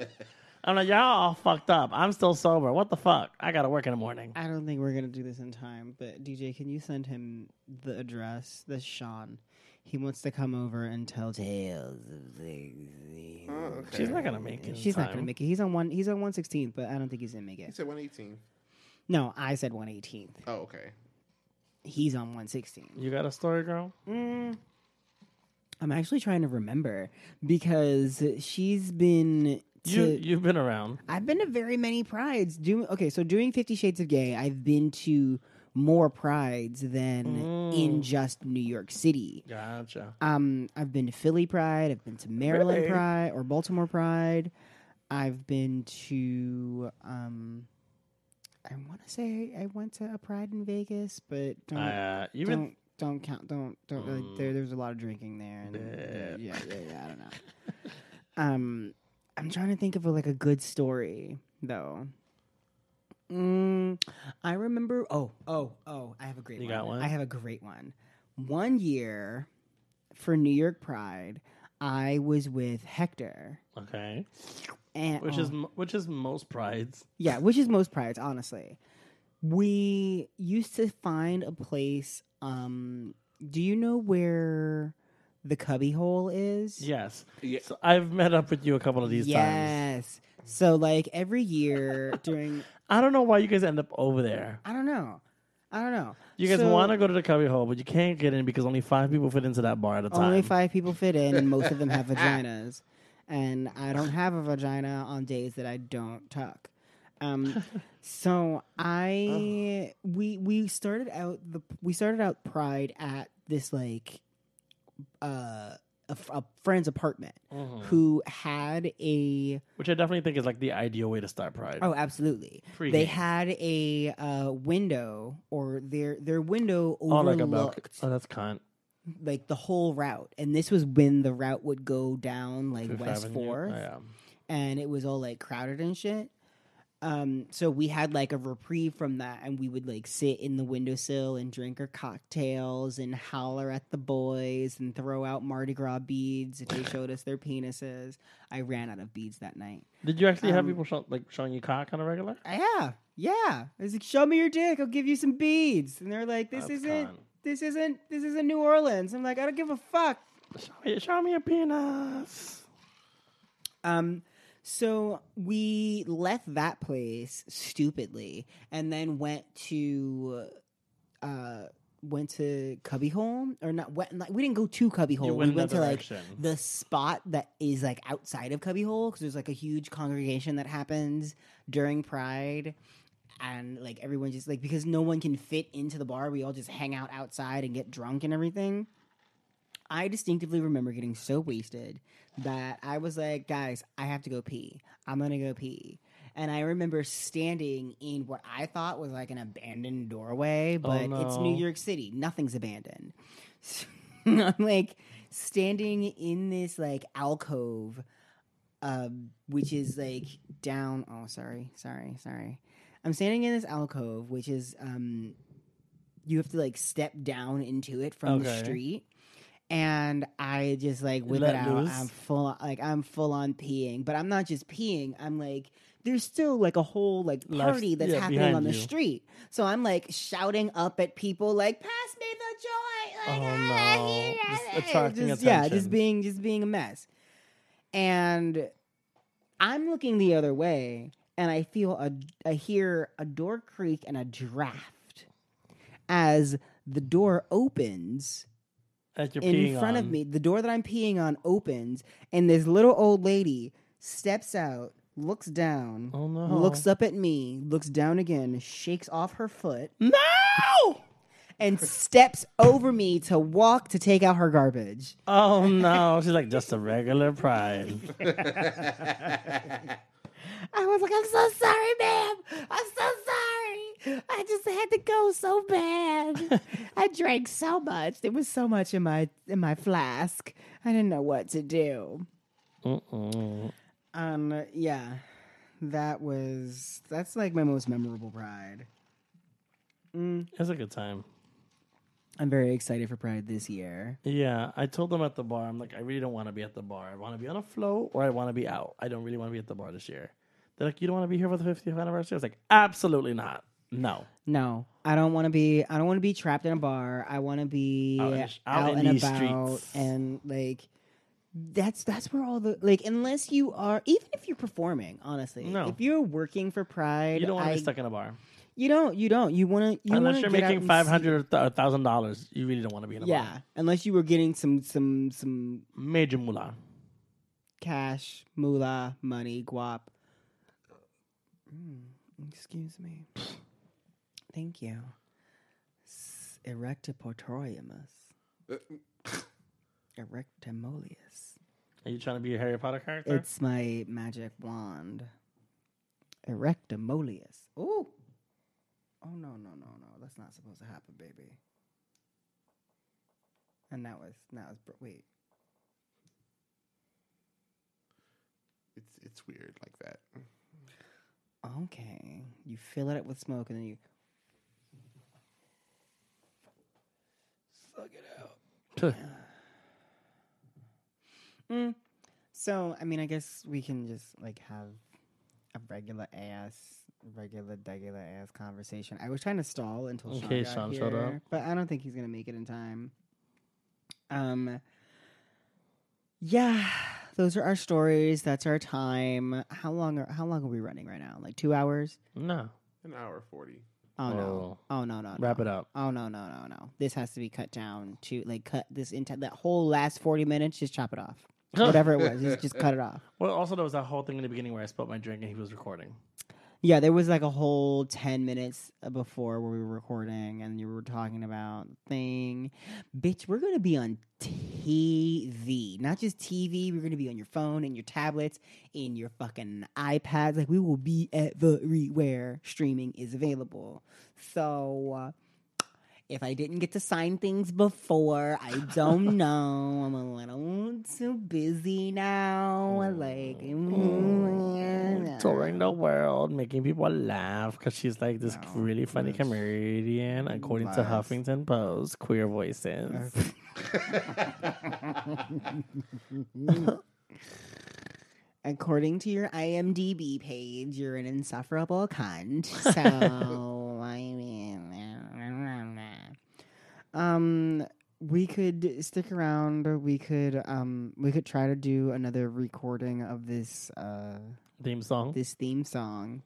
I'm like, y'all all fucked up. I'm still sober. What the fuck? I gotta work in the morning.
I don't think we're gonna do this in time. But DJ, can you send him the address? This Sean. He wants to come over and tell tales of things.
Oh, okay.
She's not gonna make it. in
She's not gonna make it. He's on one. He's on one sixteenth, but I don't think he's gonna make it.
He
it.
said 118.
No, I said one eighteenth.
Oh, okay.
He's on one sixteen.
You got a story, girl?
Mm. I'm actually trying to remember because she's been.
You you've been around.
I've been to very many prides. Doing okay, so doing Fifty Shades of Gay, I've been to more prides than in
Mm.
just New York City.
Gotcha.
Um, I've been to Philly Pride. I've been to Maryland
Really?
Pride or Baltimore Pride. I've been to. Um, I want to say I went to a Pride in Vegas, but don't
Uh, you've
don't don't count. Don't don't.
Mm.
There, there's a lot of drinking there. And,
Yeah.
yeah, yeah, yeah. I don't know. um, I'm trying to think of a, like a good story though. Mm, I remember. Oh, oh, oh! I have a great
You
one.
got one?
I have a great one. One year for New York Pride, I was with Hector,
okay.
and
Which
oh,
is which is most prides.
yeah, which is most prides, honestly. We used to find a place. Um, do you know where the cubby hole is?
Yes.
Yeah.
So I've met up with you a couple of these times.
yes. So like every year during,
I don't know why you guys end up over there.
I don't know, I don't know.
You guys
So,
want to go to the cubby hole, but you can't get in because only five people fit into that bar at a time.
Only five people fit in, and most of them have vaginas. And I don't have a vagina on days that I don't tuck. Um, so I we we started out the we started out Pride at this like uh a, f- a friend's apartment
Mm-hmm.
who had a
Which I definitely think is like the ideal way to start Pride.
oh absolutely they
Pre-game.
had a uh, window or their their window
Oh, like
overlooked
a. Oh, that's cunt.
like the whole route and this was when the route would go down like
Fifth
west fourth
Oh, yeah.
and it was all like crowded and shit um so we had like a reprieve from that and we would like sit in the windowsill and drink our cocktails and holler at the boys and throw out mardi gras beads if they showed us their penises i ran out of beads that night
Did you actually have
Um,
people show, like showing you cock on a regular?
yeah yeah i was like show me your dick i'll give you some beads and they're like this
That's
isn't
con.
this isn't this isn't new orleans i'm like i don't give a fuck
Show me, show me your penis.
Um, so we left that place stupidly, and then went to, uh, went to Cubbyhole or not? Went, like, we didn't go to Cubbyhole.
You
We
went
went to like the spot that is like outside of Cubbyhole because there's like a huge congregation that happens during Pride. And like everyone just like because no one can fit into the bar, we all just hang out outside and get drunk and everything. I distinctively remember getting so wasted that I was like, guys, I have to go pee. I'm gonna go pee. And I remember standing in what I thought was like an abandoned doorway, but it's New. York City. Nothing's abandoned. So I'm like standing in this like alcove, um, which is like down. Oh, sorry, sorry, sorry. I'm standing in this alcove, which is um, you have to like step down into it from the street. And I just like whip
let
it out.
loose?
I'm full, like I'm full on peeing, but I'm not just peeing. I'm like, there's still like a whole like
Life-
party that's
yeah,
happening on the
you.
street. So I'm like shouting up at people, like, "Pass me the joint!" Like,
Oh,
"Ah,
no.
yeah,
Just attracting
just, Yeah, just being just being a mess. And I'm looking the other way, and I feel a, I hear a door creak and a draft as the door opens in
peeing
front of me. The door that I'm peeing on opens, and this little old lady steps out, looks down,
Oh no!
looks up at me, looks down again, shakes off her foot,
No!
and steps over me to walk to take out her garbage.
Oh no! She's like just a regular pride.
I was like, I'm so sorry, ma'am. I'm so sorry. I just had to go so bad. I drank so much.
There was so much in my in my flask. I didn't know what to do.
Mm-mm.
Um, yeah, that was that's like my most memorable Pride. Mm,
was a good time.
I'm very excited for Pride this year.
Yeah, I told them at the bar, I'm like, I really don't want to be at the bar. I want to be on a float or I want to be out. I don't really want to be at the bar this year. They're like, you don't want to be here for the 50th anniversary? I was like, absolutely not. No.
No, I don't want to be. I don't want to be trapped in a bar. I want to be
Out
out,
in the out in
and
these
about,
streets.
and like that's that's where all the like unless you are even if you're performing honestly
No.
if you're working for pride
You don't want to be stuck in a bar.
you don't you don't you want to you
Unless you're making
and
five
see-
hundred or thousand dollars, you really don't want to be in a
yeah
bar.
Yeah unless you were getting some some some
Major moolah.
cash moolah money guap Mm, excuse me thank you S- erectipotoriumus uh, erectimolius
Are you trying to be a Harry Potter character?
It's my magic wand. Erectimolius. Ooh. Oh no no no no! That's not supposed to happen, baby. And that was that was br- wait.
It's it's weird like that.
Okay, you fill it up with smoke and then you suck it out. Mm. So I mean, I guess we can just like have a regular ass, regular, regular ass conversation. I was trying to stall until
In
Sean
case
got
Sean
here,
showed up.
but I don't think he's gonna make it in time. Um. Yeah, those are our stories. That's our time. How long are How long are we running right now? Like two hours?
no.
An hour forty.
Oh no! Oh no! No!
Wrap
no.
it up.
Oh no! No! No! No! This has to be cut down to like cut this into that whole last forty minutes. Just chop it off. Whatever it was, just, just cut it off.
Well, also there was that whole thing in the beginning where I spilled my drink and he was recording.
Yeah, there was like a whole 10 minutes before where we were recording and you were talking about thing. Bitch, we're going to be on TV. Not just TV, we're going to be on your phone and your tablets, in your fucking iPads. Like we will be everywhere streaming is available. So uh, if I didn't get to sign things before, I don't know. I'm a little too busy now. Like, mm.
mm, touring the world, making people laugh because she's like this really funny comedian, according to Huffington Post. Queer voices.
According to your IMDb page, you're an insufferable cunt. So, I mean, um, we could stick around. We could, um, we could try to do another recording of this, uh,
Theme song.
this theme song.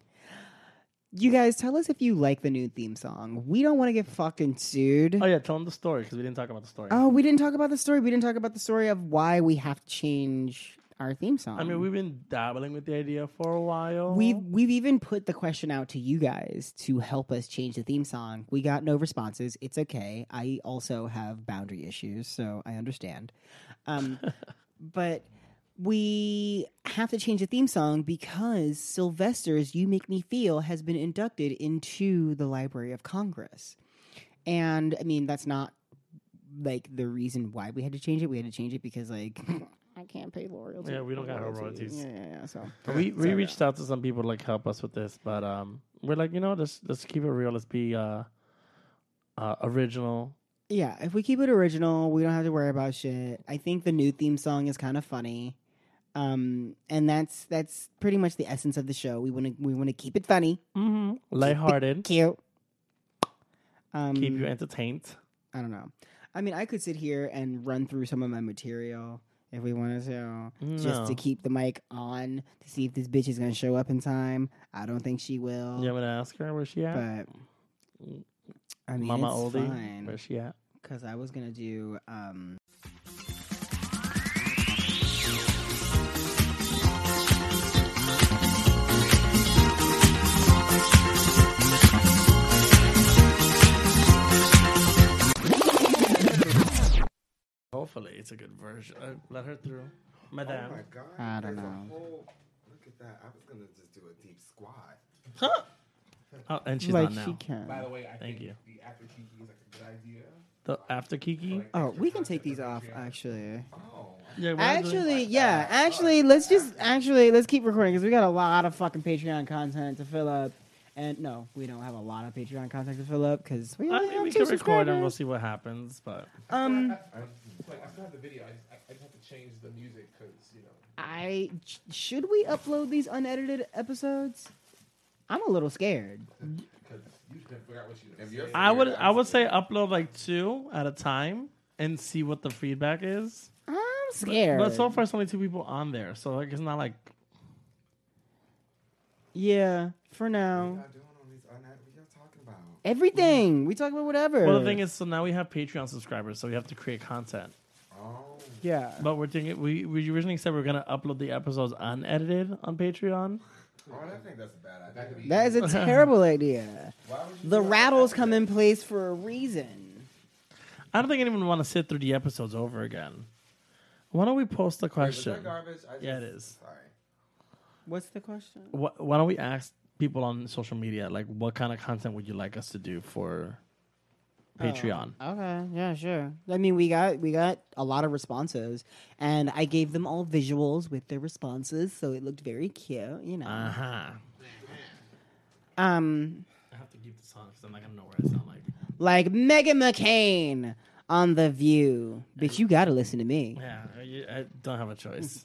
You guys, tell us if you like the new theme song. We don't want to get fucking sued.
Oh yeah, tell them the story because we didn't talk about the story.
Oh, we didn't talk about the story. We didn't talk about the story of why we have to change our theme song.
I mean, we've been dabbling with the idea for a while.
We've we've even put the question out to you guys to help us change the theme song. We got no responses. It's okay. I also have boundary issues, so I understand. Um, but we have to change the theme song because Sylvester's "You Make Me Feel" has been inducted into the Library of Congress, and I mean that's not like the reason why we had to change it. We had to change it because like I can't pay royalties.
Yeah, we don't got no royalties.
Yeah, yeah, yeah. So
But we we reached out to some people to like help us with this, but um, we're like, you know, let's let's keep it real. Let's be uh, uh original.
Yeah, if we keep it original, we don't have to worry about shit. I think the new theme song is kind of funny. Um, and that's that's pretty much the essence of the show. We want to we want to keep it funny,
Mm-hmm. Lighthearted.
cute. Um,
Keep you entertained.
I don't know. I mean, I could sit here and run through some of my material if we wanted to, just to keep the mic on to see if this bitch is gonna show up in time. I don't think she will,
You want me to ask her where she at?
but I mean,
Mama
it's
Oldie,
fine.
where she at?
because I was gonna do. Um,
Hopefully, it's a good version. Uh, let her through,
Oh
Madame.
my god.
I don't
there's a
know.
whole- look at that. I was gonna just do a deep squat.
Oh, and she's
like
on now.
she can.
By the way, I
Thank
think
you.
the after Kiki is like a good idea.
The after Kiki.
Oh, we can take these off. Actually,
Oh.
Yeah, we're doing-
actually, yeah. Actually, let's just actually let's keep recording because we got a lot of fucking Patreon content to fill up. And no, we don't have a lot of Patreon content to fill up because we
I
only
mean,
have
we
two
can record and we'll
subscribers.
see what happens. But
Um,
Like I still have the video. I just, I, I just have to change the music because you know.
I sh- should we upload these unedited episodes? I'm a little scared.
Because you should figure what you.
If you're
I would
scared,
I would say upload like two at a time and see what the feedback is.
I'm scared.
But so far, it's only two people on there, so like it's not like
yeah, for now,
you not doing on these unedited? What y'all talking about?
everything we talk about whatever.
Well, the thing is, so now we have Patreon subscribers, so we have to create content.
Oh.
yeah.
But we're thinking we we originally said we are gonna upload the episodes unedited on Patreon.
Oh, I think that's a bad idea.
That is a terrible idea.
Why would you
The rattles come in place for a reason.
I don't think anyone want to sit through the episodes over again. Why don't we post the
Wait, was
question?
that garbage? I just,
Yeah, it is.
Sorry.
What's the question?
Wh- Why don't we ask people on social media like what kind of content would you like us to do for Patreon?
Okay, yeah, sure. I mean, we got we got a lot of responses, and I gave them all visuals with their responses, so it looked very cute. You know.
Uh huh.
Um,
I have to keep this on because I'm not gonna know what I sound like.
like Meghan McCain on The View, bitch. You gotta listen to me.
Yeah, I, I don't have a choice.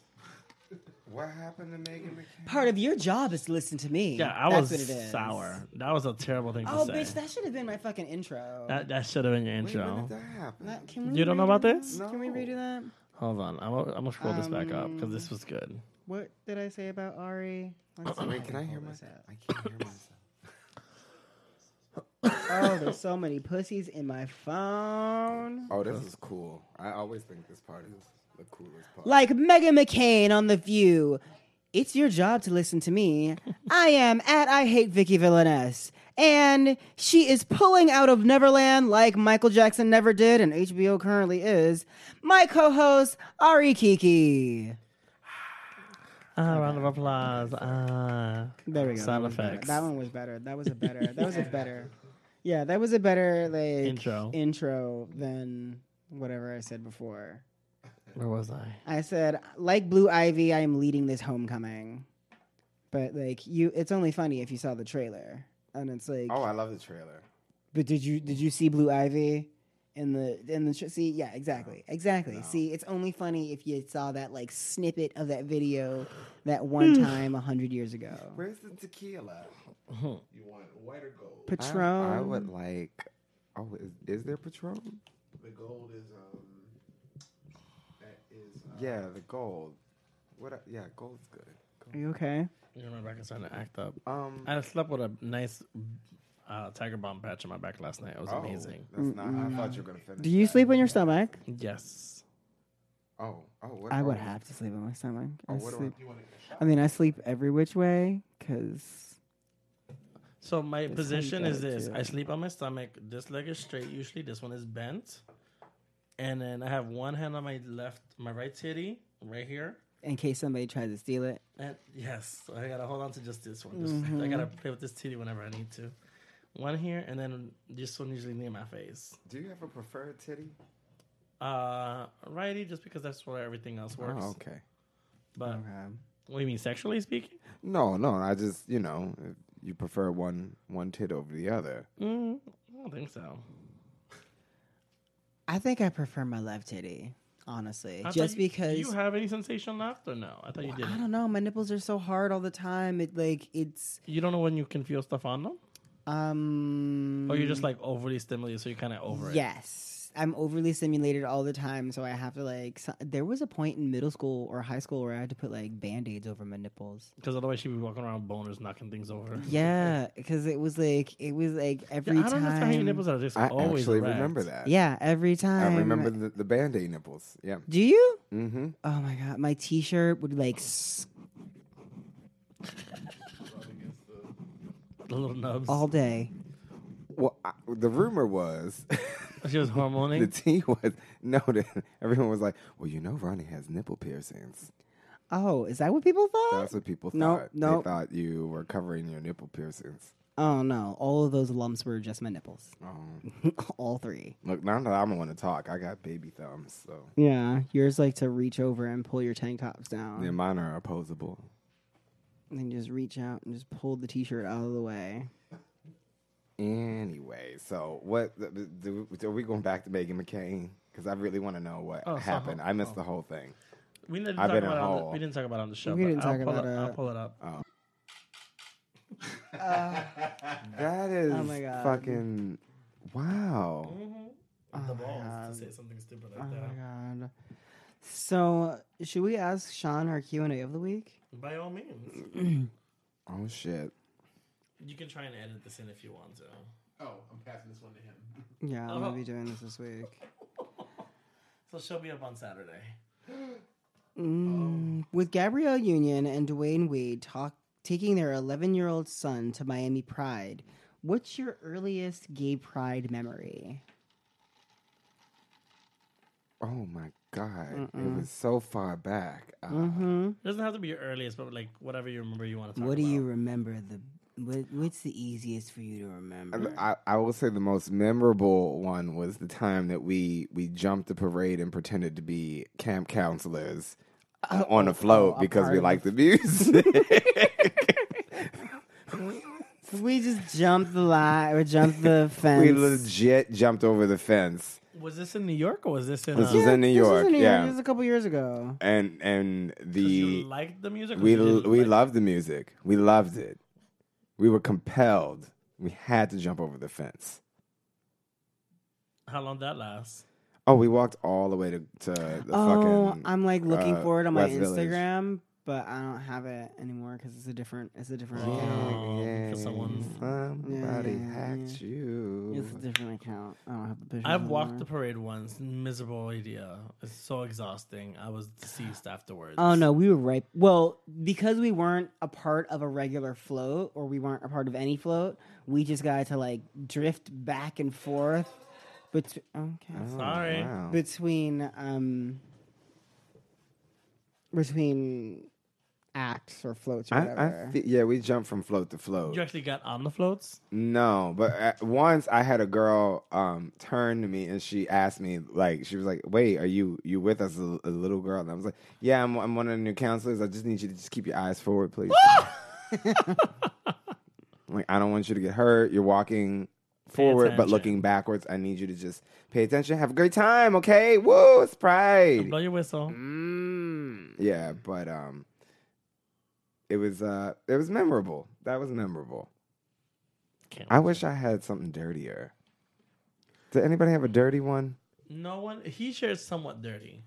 What happened to Meghan McCain?
Part of your job is to listen to me.
Yeah, I
That's
was
what it is.
sour. That was a terrible thing to
Oh,
say.
bitch, that should have been my fucking intro.
that that should have been your
Wait, when
intro.
did that happen?
That- can we
You don't know
redo
about
that?
this?
Can we
No.
redo that?
Hold on, I'm gonna, I'm gonna scroll this back up because this
Um,
was good.
What did I say about Ari? Let's see if
Wait, can I hear
pull
myself?
this
I can't hear myself.
Oh, there's so many pussies in my phone.
Oh, this is cool. I always think this part is the coolest part.
Like Meghan McCain on The View. it's your job to listen to me. I am at I hate Viki Villaness. And she is pulling out of Neverland like Michael Jackson never did, and HBO currently is. My co-host Ari Kiki.
Ah, round of applause. Ah.
There we go.
Sound
that
effects.
That one was better. That was a better. That was a better. Yeah, that was a better like
Intro.
intro than whatever I said before.
Where was I?
I said, like Blue Ivy, I am leading this homecoming. But like you, it's only funny if you saw the trailer, and it's like,
Oh, I love the trailer.
but did you did you see Blue Ivy in the in the tr- see? Yeah, exactly, exactly. See, it's only funny if you saw that like snippet of that video that one time a hundred years ago.
Where's the tequila?
You want white or gold?
I-
Patron.
I, would like. Oh, is, is there Patron?
The gold is um. That is.
Yeah, the gold. What? I, yeah, gold's good.
Are you okay?
You know, my back is starting to act up.
Um.
I slept with a nice uh, Tiger Balm patch on my back last night. It was
oh,
amazing.
That's not. I thought you were gonna finish.
Do you
that.
sleep on your stomach?
Yes.
Oh. Oh. What,
I would have to sleep on my stomach. I
Oh, what I-
sleep.
You want to get a shot?
I mean, I sleep every which way because
So my position is this:
do
I sleep on my stomach. This leg is straight. Usually, this one is bent, and then I have one hand on my left, my right titty, right here.
in case somebody tries to steal it.
And yes, so I gotta hold on to just this one. Just,
Mm-hmm.
I gotta play with this titty whenever I need to. One here, and then this one usually near my face.
Do you have a preferred titty?
Uh, righty, just because that's where everything else works.
Oh, okay.
But
Okay.
what do you mean, sexually speaking?
No, no. I just you know you prefer one one tit over the other.
Mm, I don't think so.
I think I prefer my left titty, honestly,
I
just
you-
because
Do you have any sensation left or no? I thought you
did.
I
don't know. My nipples are so hard all the time. It like it's
You don't know when you can feel stuff on them,
um.
or you're just like overly stimulated, so you're kind of over it.
yes. I'm overly stimulated all the time, so I have to like. So, there was a point in middle school or high school where I had to put like band aids over my nipples.
Because otherwise she'd be walking around boners, knocking things over.
Yeah, because it was like it was like
Yeah,
every
I don't understand how your
time.
nipples are just
I
always
actually
erect.
remember that.
Yeah, every time.
I remember the, the band aid nipples. Yeah.
Do you?
Mm-hmm.
Oh my god, my T-shirt would like. s-
The little nubs.
all day.
Well, I, the rumor was
she was
the
hormoning.
tea was no. The, everyone was like, "Well, you know, Ronnie has nipple piercings."
Oh, is that what people thought?
That's what people thought.
No, no.
They thought you were covering your nipple piercings.
Oh no, all of those lumps were just my nipples.
Oh.
all three.
Look, now that I'm the one to talk, I got baby thumbs, so
Yeah, yours like to reach over and pull your tank tops down,
yeah, mine are opposable.
and then just reach out and just pull the T-shirt out of the way.
Anyway, so what? the- the- the- Are we going back to Meghan McCain? Because I really want to know what
Oh, so-
happened. I missed
oh.
the whole thing.
We didn't
I've
talk
been
about it on the, we didn't talk about it on the show.
We didn't
I'll
talk about
it, I'll pull it up. Oh.
Uh, that is
Oh my God.
fucking wow. Mm-hmm.
Oh the
my
balls
God.
to say something stupid
Oh
like that.
my god. So, should we ask Sean our Q and A of the week?
By all means,
Oh shit.
You can try and edit this in if you want to.
Oh, I'm passing this one to him.
Yeah, I'm gonna be doing this this week.
So she'll be up on Saturday.
Mm, with Gabrielle Union and Dwyane Wade talk, taking their 11 year old son to Miami Pride, what's your earliest gay pride memory?
Oh my god. It was so far back. Uh,
Mm-hmm.
It doesn't have to be your earliest, but like whatever you remember you want to talk
What do
about.
you remember? The what, What's the easiest for you to remember?
I, I will say the most memorable one was the time that we we jumped the parade and pretended to be camp counselors uh, on a float
oh,
because
part
we liked the music.
we just jumped the line or jumped the fence.
we legit jumped over the fence.
Was this in New York or was this in?
This
uh,
was in New
This was
York,
in New
yeah.
This was a couple years ago.
And and
'cause
the
you liked the music.
we
you
we
like it?
loved the music. We loved it. We were compelled. We had to jump over the fence.
How long did that last?
Oh, we walked all the way to, to the
Oh,
fucking.
I'm like looking
uh,
for it on my
West Village.
Instagram, but I don't have it anymore because it's a different. It's a different
Oh.
account.
yeah,
for someone-
somebody
Yeah, yeah,
hacked you.
It's a different account. I don't have the picture.
I've walked the parade once. Miserable idea. It's so exhausting. I was deceased afterwards.
Oh no, we were right. Well, because we weren't a part of a regular float, or we weren't a part of any float, we just got to like drift back and forth. But okay,
Oh,
Sorry.
wow.
between um between acts or floats or whatever.
I fe- yeah, we jumped from float to float.
You actually got on the floats?
No, but at once I had a girl um, turn to me and she asked me like she was like, "Wait, are you you with us, a, a little girl?" And I was like, "Yeah, I'm I'm one of the new counselors. I just need you to just keep your eyes forward, please." like I don't want you to get hurt. You're walking forward but looking backwards. I need you to just pay attention. Have a great time, okay? Woo, it's pride.
Blow your whistle.
Mm, yeah, but um, it was uh, it was memorable. That was memorable.
Can't
I wish I had something dirtier. Did anybody have a dirty one?
No one. He shared somewhat dirty,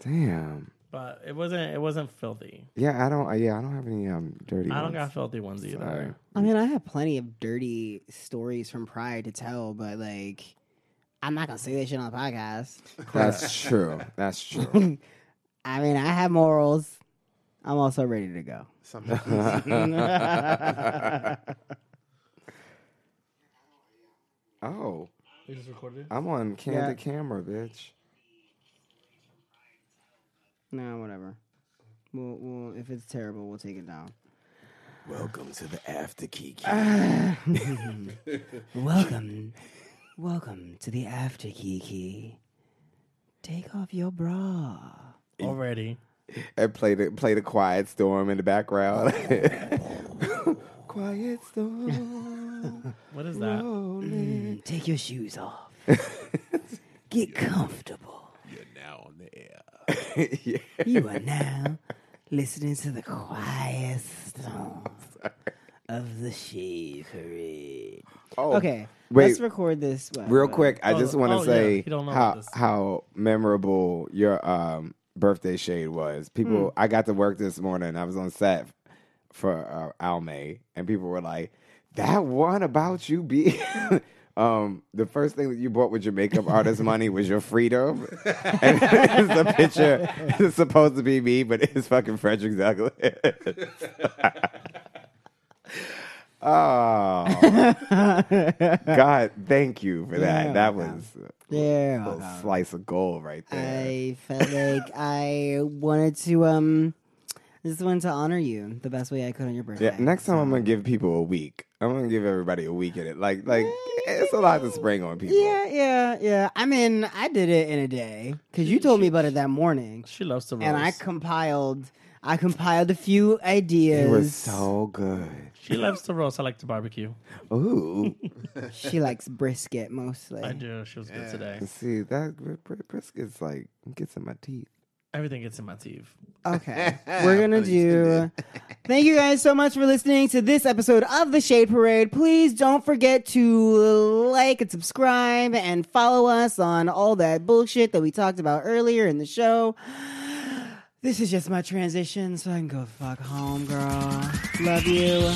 Damn.
but it wasn't. It wasn't filthy.
Yeah, I don't. Yeah, I don't have any um dirty.
I don't
ones.
got filthy ones either.
Sorry.
I mean, I have plenty of dirty stories from Pride to tell, but like, I'm not gonna say that shit on the podcast.
That's true. That's true.
I mean, I have morals. I'm also ready to go.
Oh,
You just recorded it.
I'm on candid
Yeah.
camera, bitch.
No, whatever. We'll, we'll, if it's terrible, we'll take it down.
Welcome to the after kiki.
welcome, welcome to the after Kiki. Take off your bra.
Already.
and play the play the quiet storm in the background. quiet storm.
What is that?
Mm, take your shoes off. Get comfortable.
you're now on the air.
yeah.
You are now listening to the quiet storm of the Shade Parade.
Oh,
Okay,
wait.
let's record this. What,
Real quick, I
Oh,
just want to
oh,
say
you
how how memorable your um, birthday shade was. People,
Hmm.
I got to work this morning. I was on set for uh, Almay, and people were like, "That one about you be." um, the first thing that you bought with your makeup artist money was your freedom, and it's a picture. It's supposed to be me, but it's fucking Frederick Douglass. Oh, God, thank you for that.
Yeah,
that was
Yeah,
a little
welcome.
slice of gold right there.
I felt like I wanted to um just wanted to honor you the best way I could on your birthday.
yeah, next time I'm gonna give people a week. I'm gonna give everybody a week in it. Like, like it's a lot to spring on people.
Yeah, yeah, yeah. I mean, I did it in a day because you told me about it that morning,
She loves to roast.
and I compiled. I compiled a few ideas.
It was so good.
She loves to roast. I like to barbecue.
Ooh,
She likes brisket mostly.
I do. She was good today.
see that br- br- brisket's like gets in my teeth.
Everything gets in my teeth.
Okay. We're going to do. Thank you guys so much for listening to this episode of The Shade Parade. Please don't forget to like and subscribe and follow us on all that bullshit that we talked about earlier in the show. This is just my transition, so I can go fuck home, girl. Love you.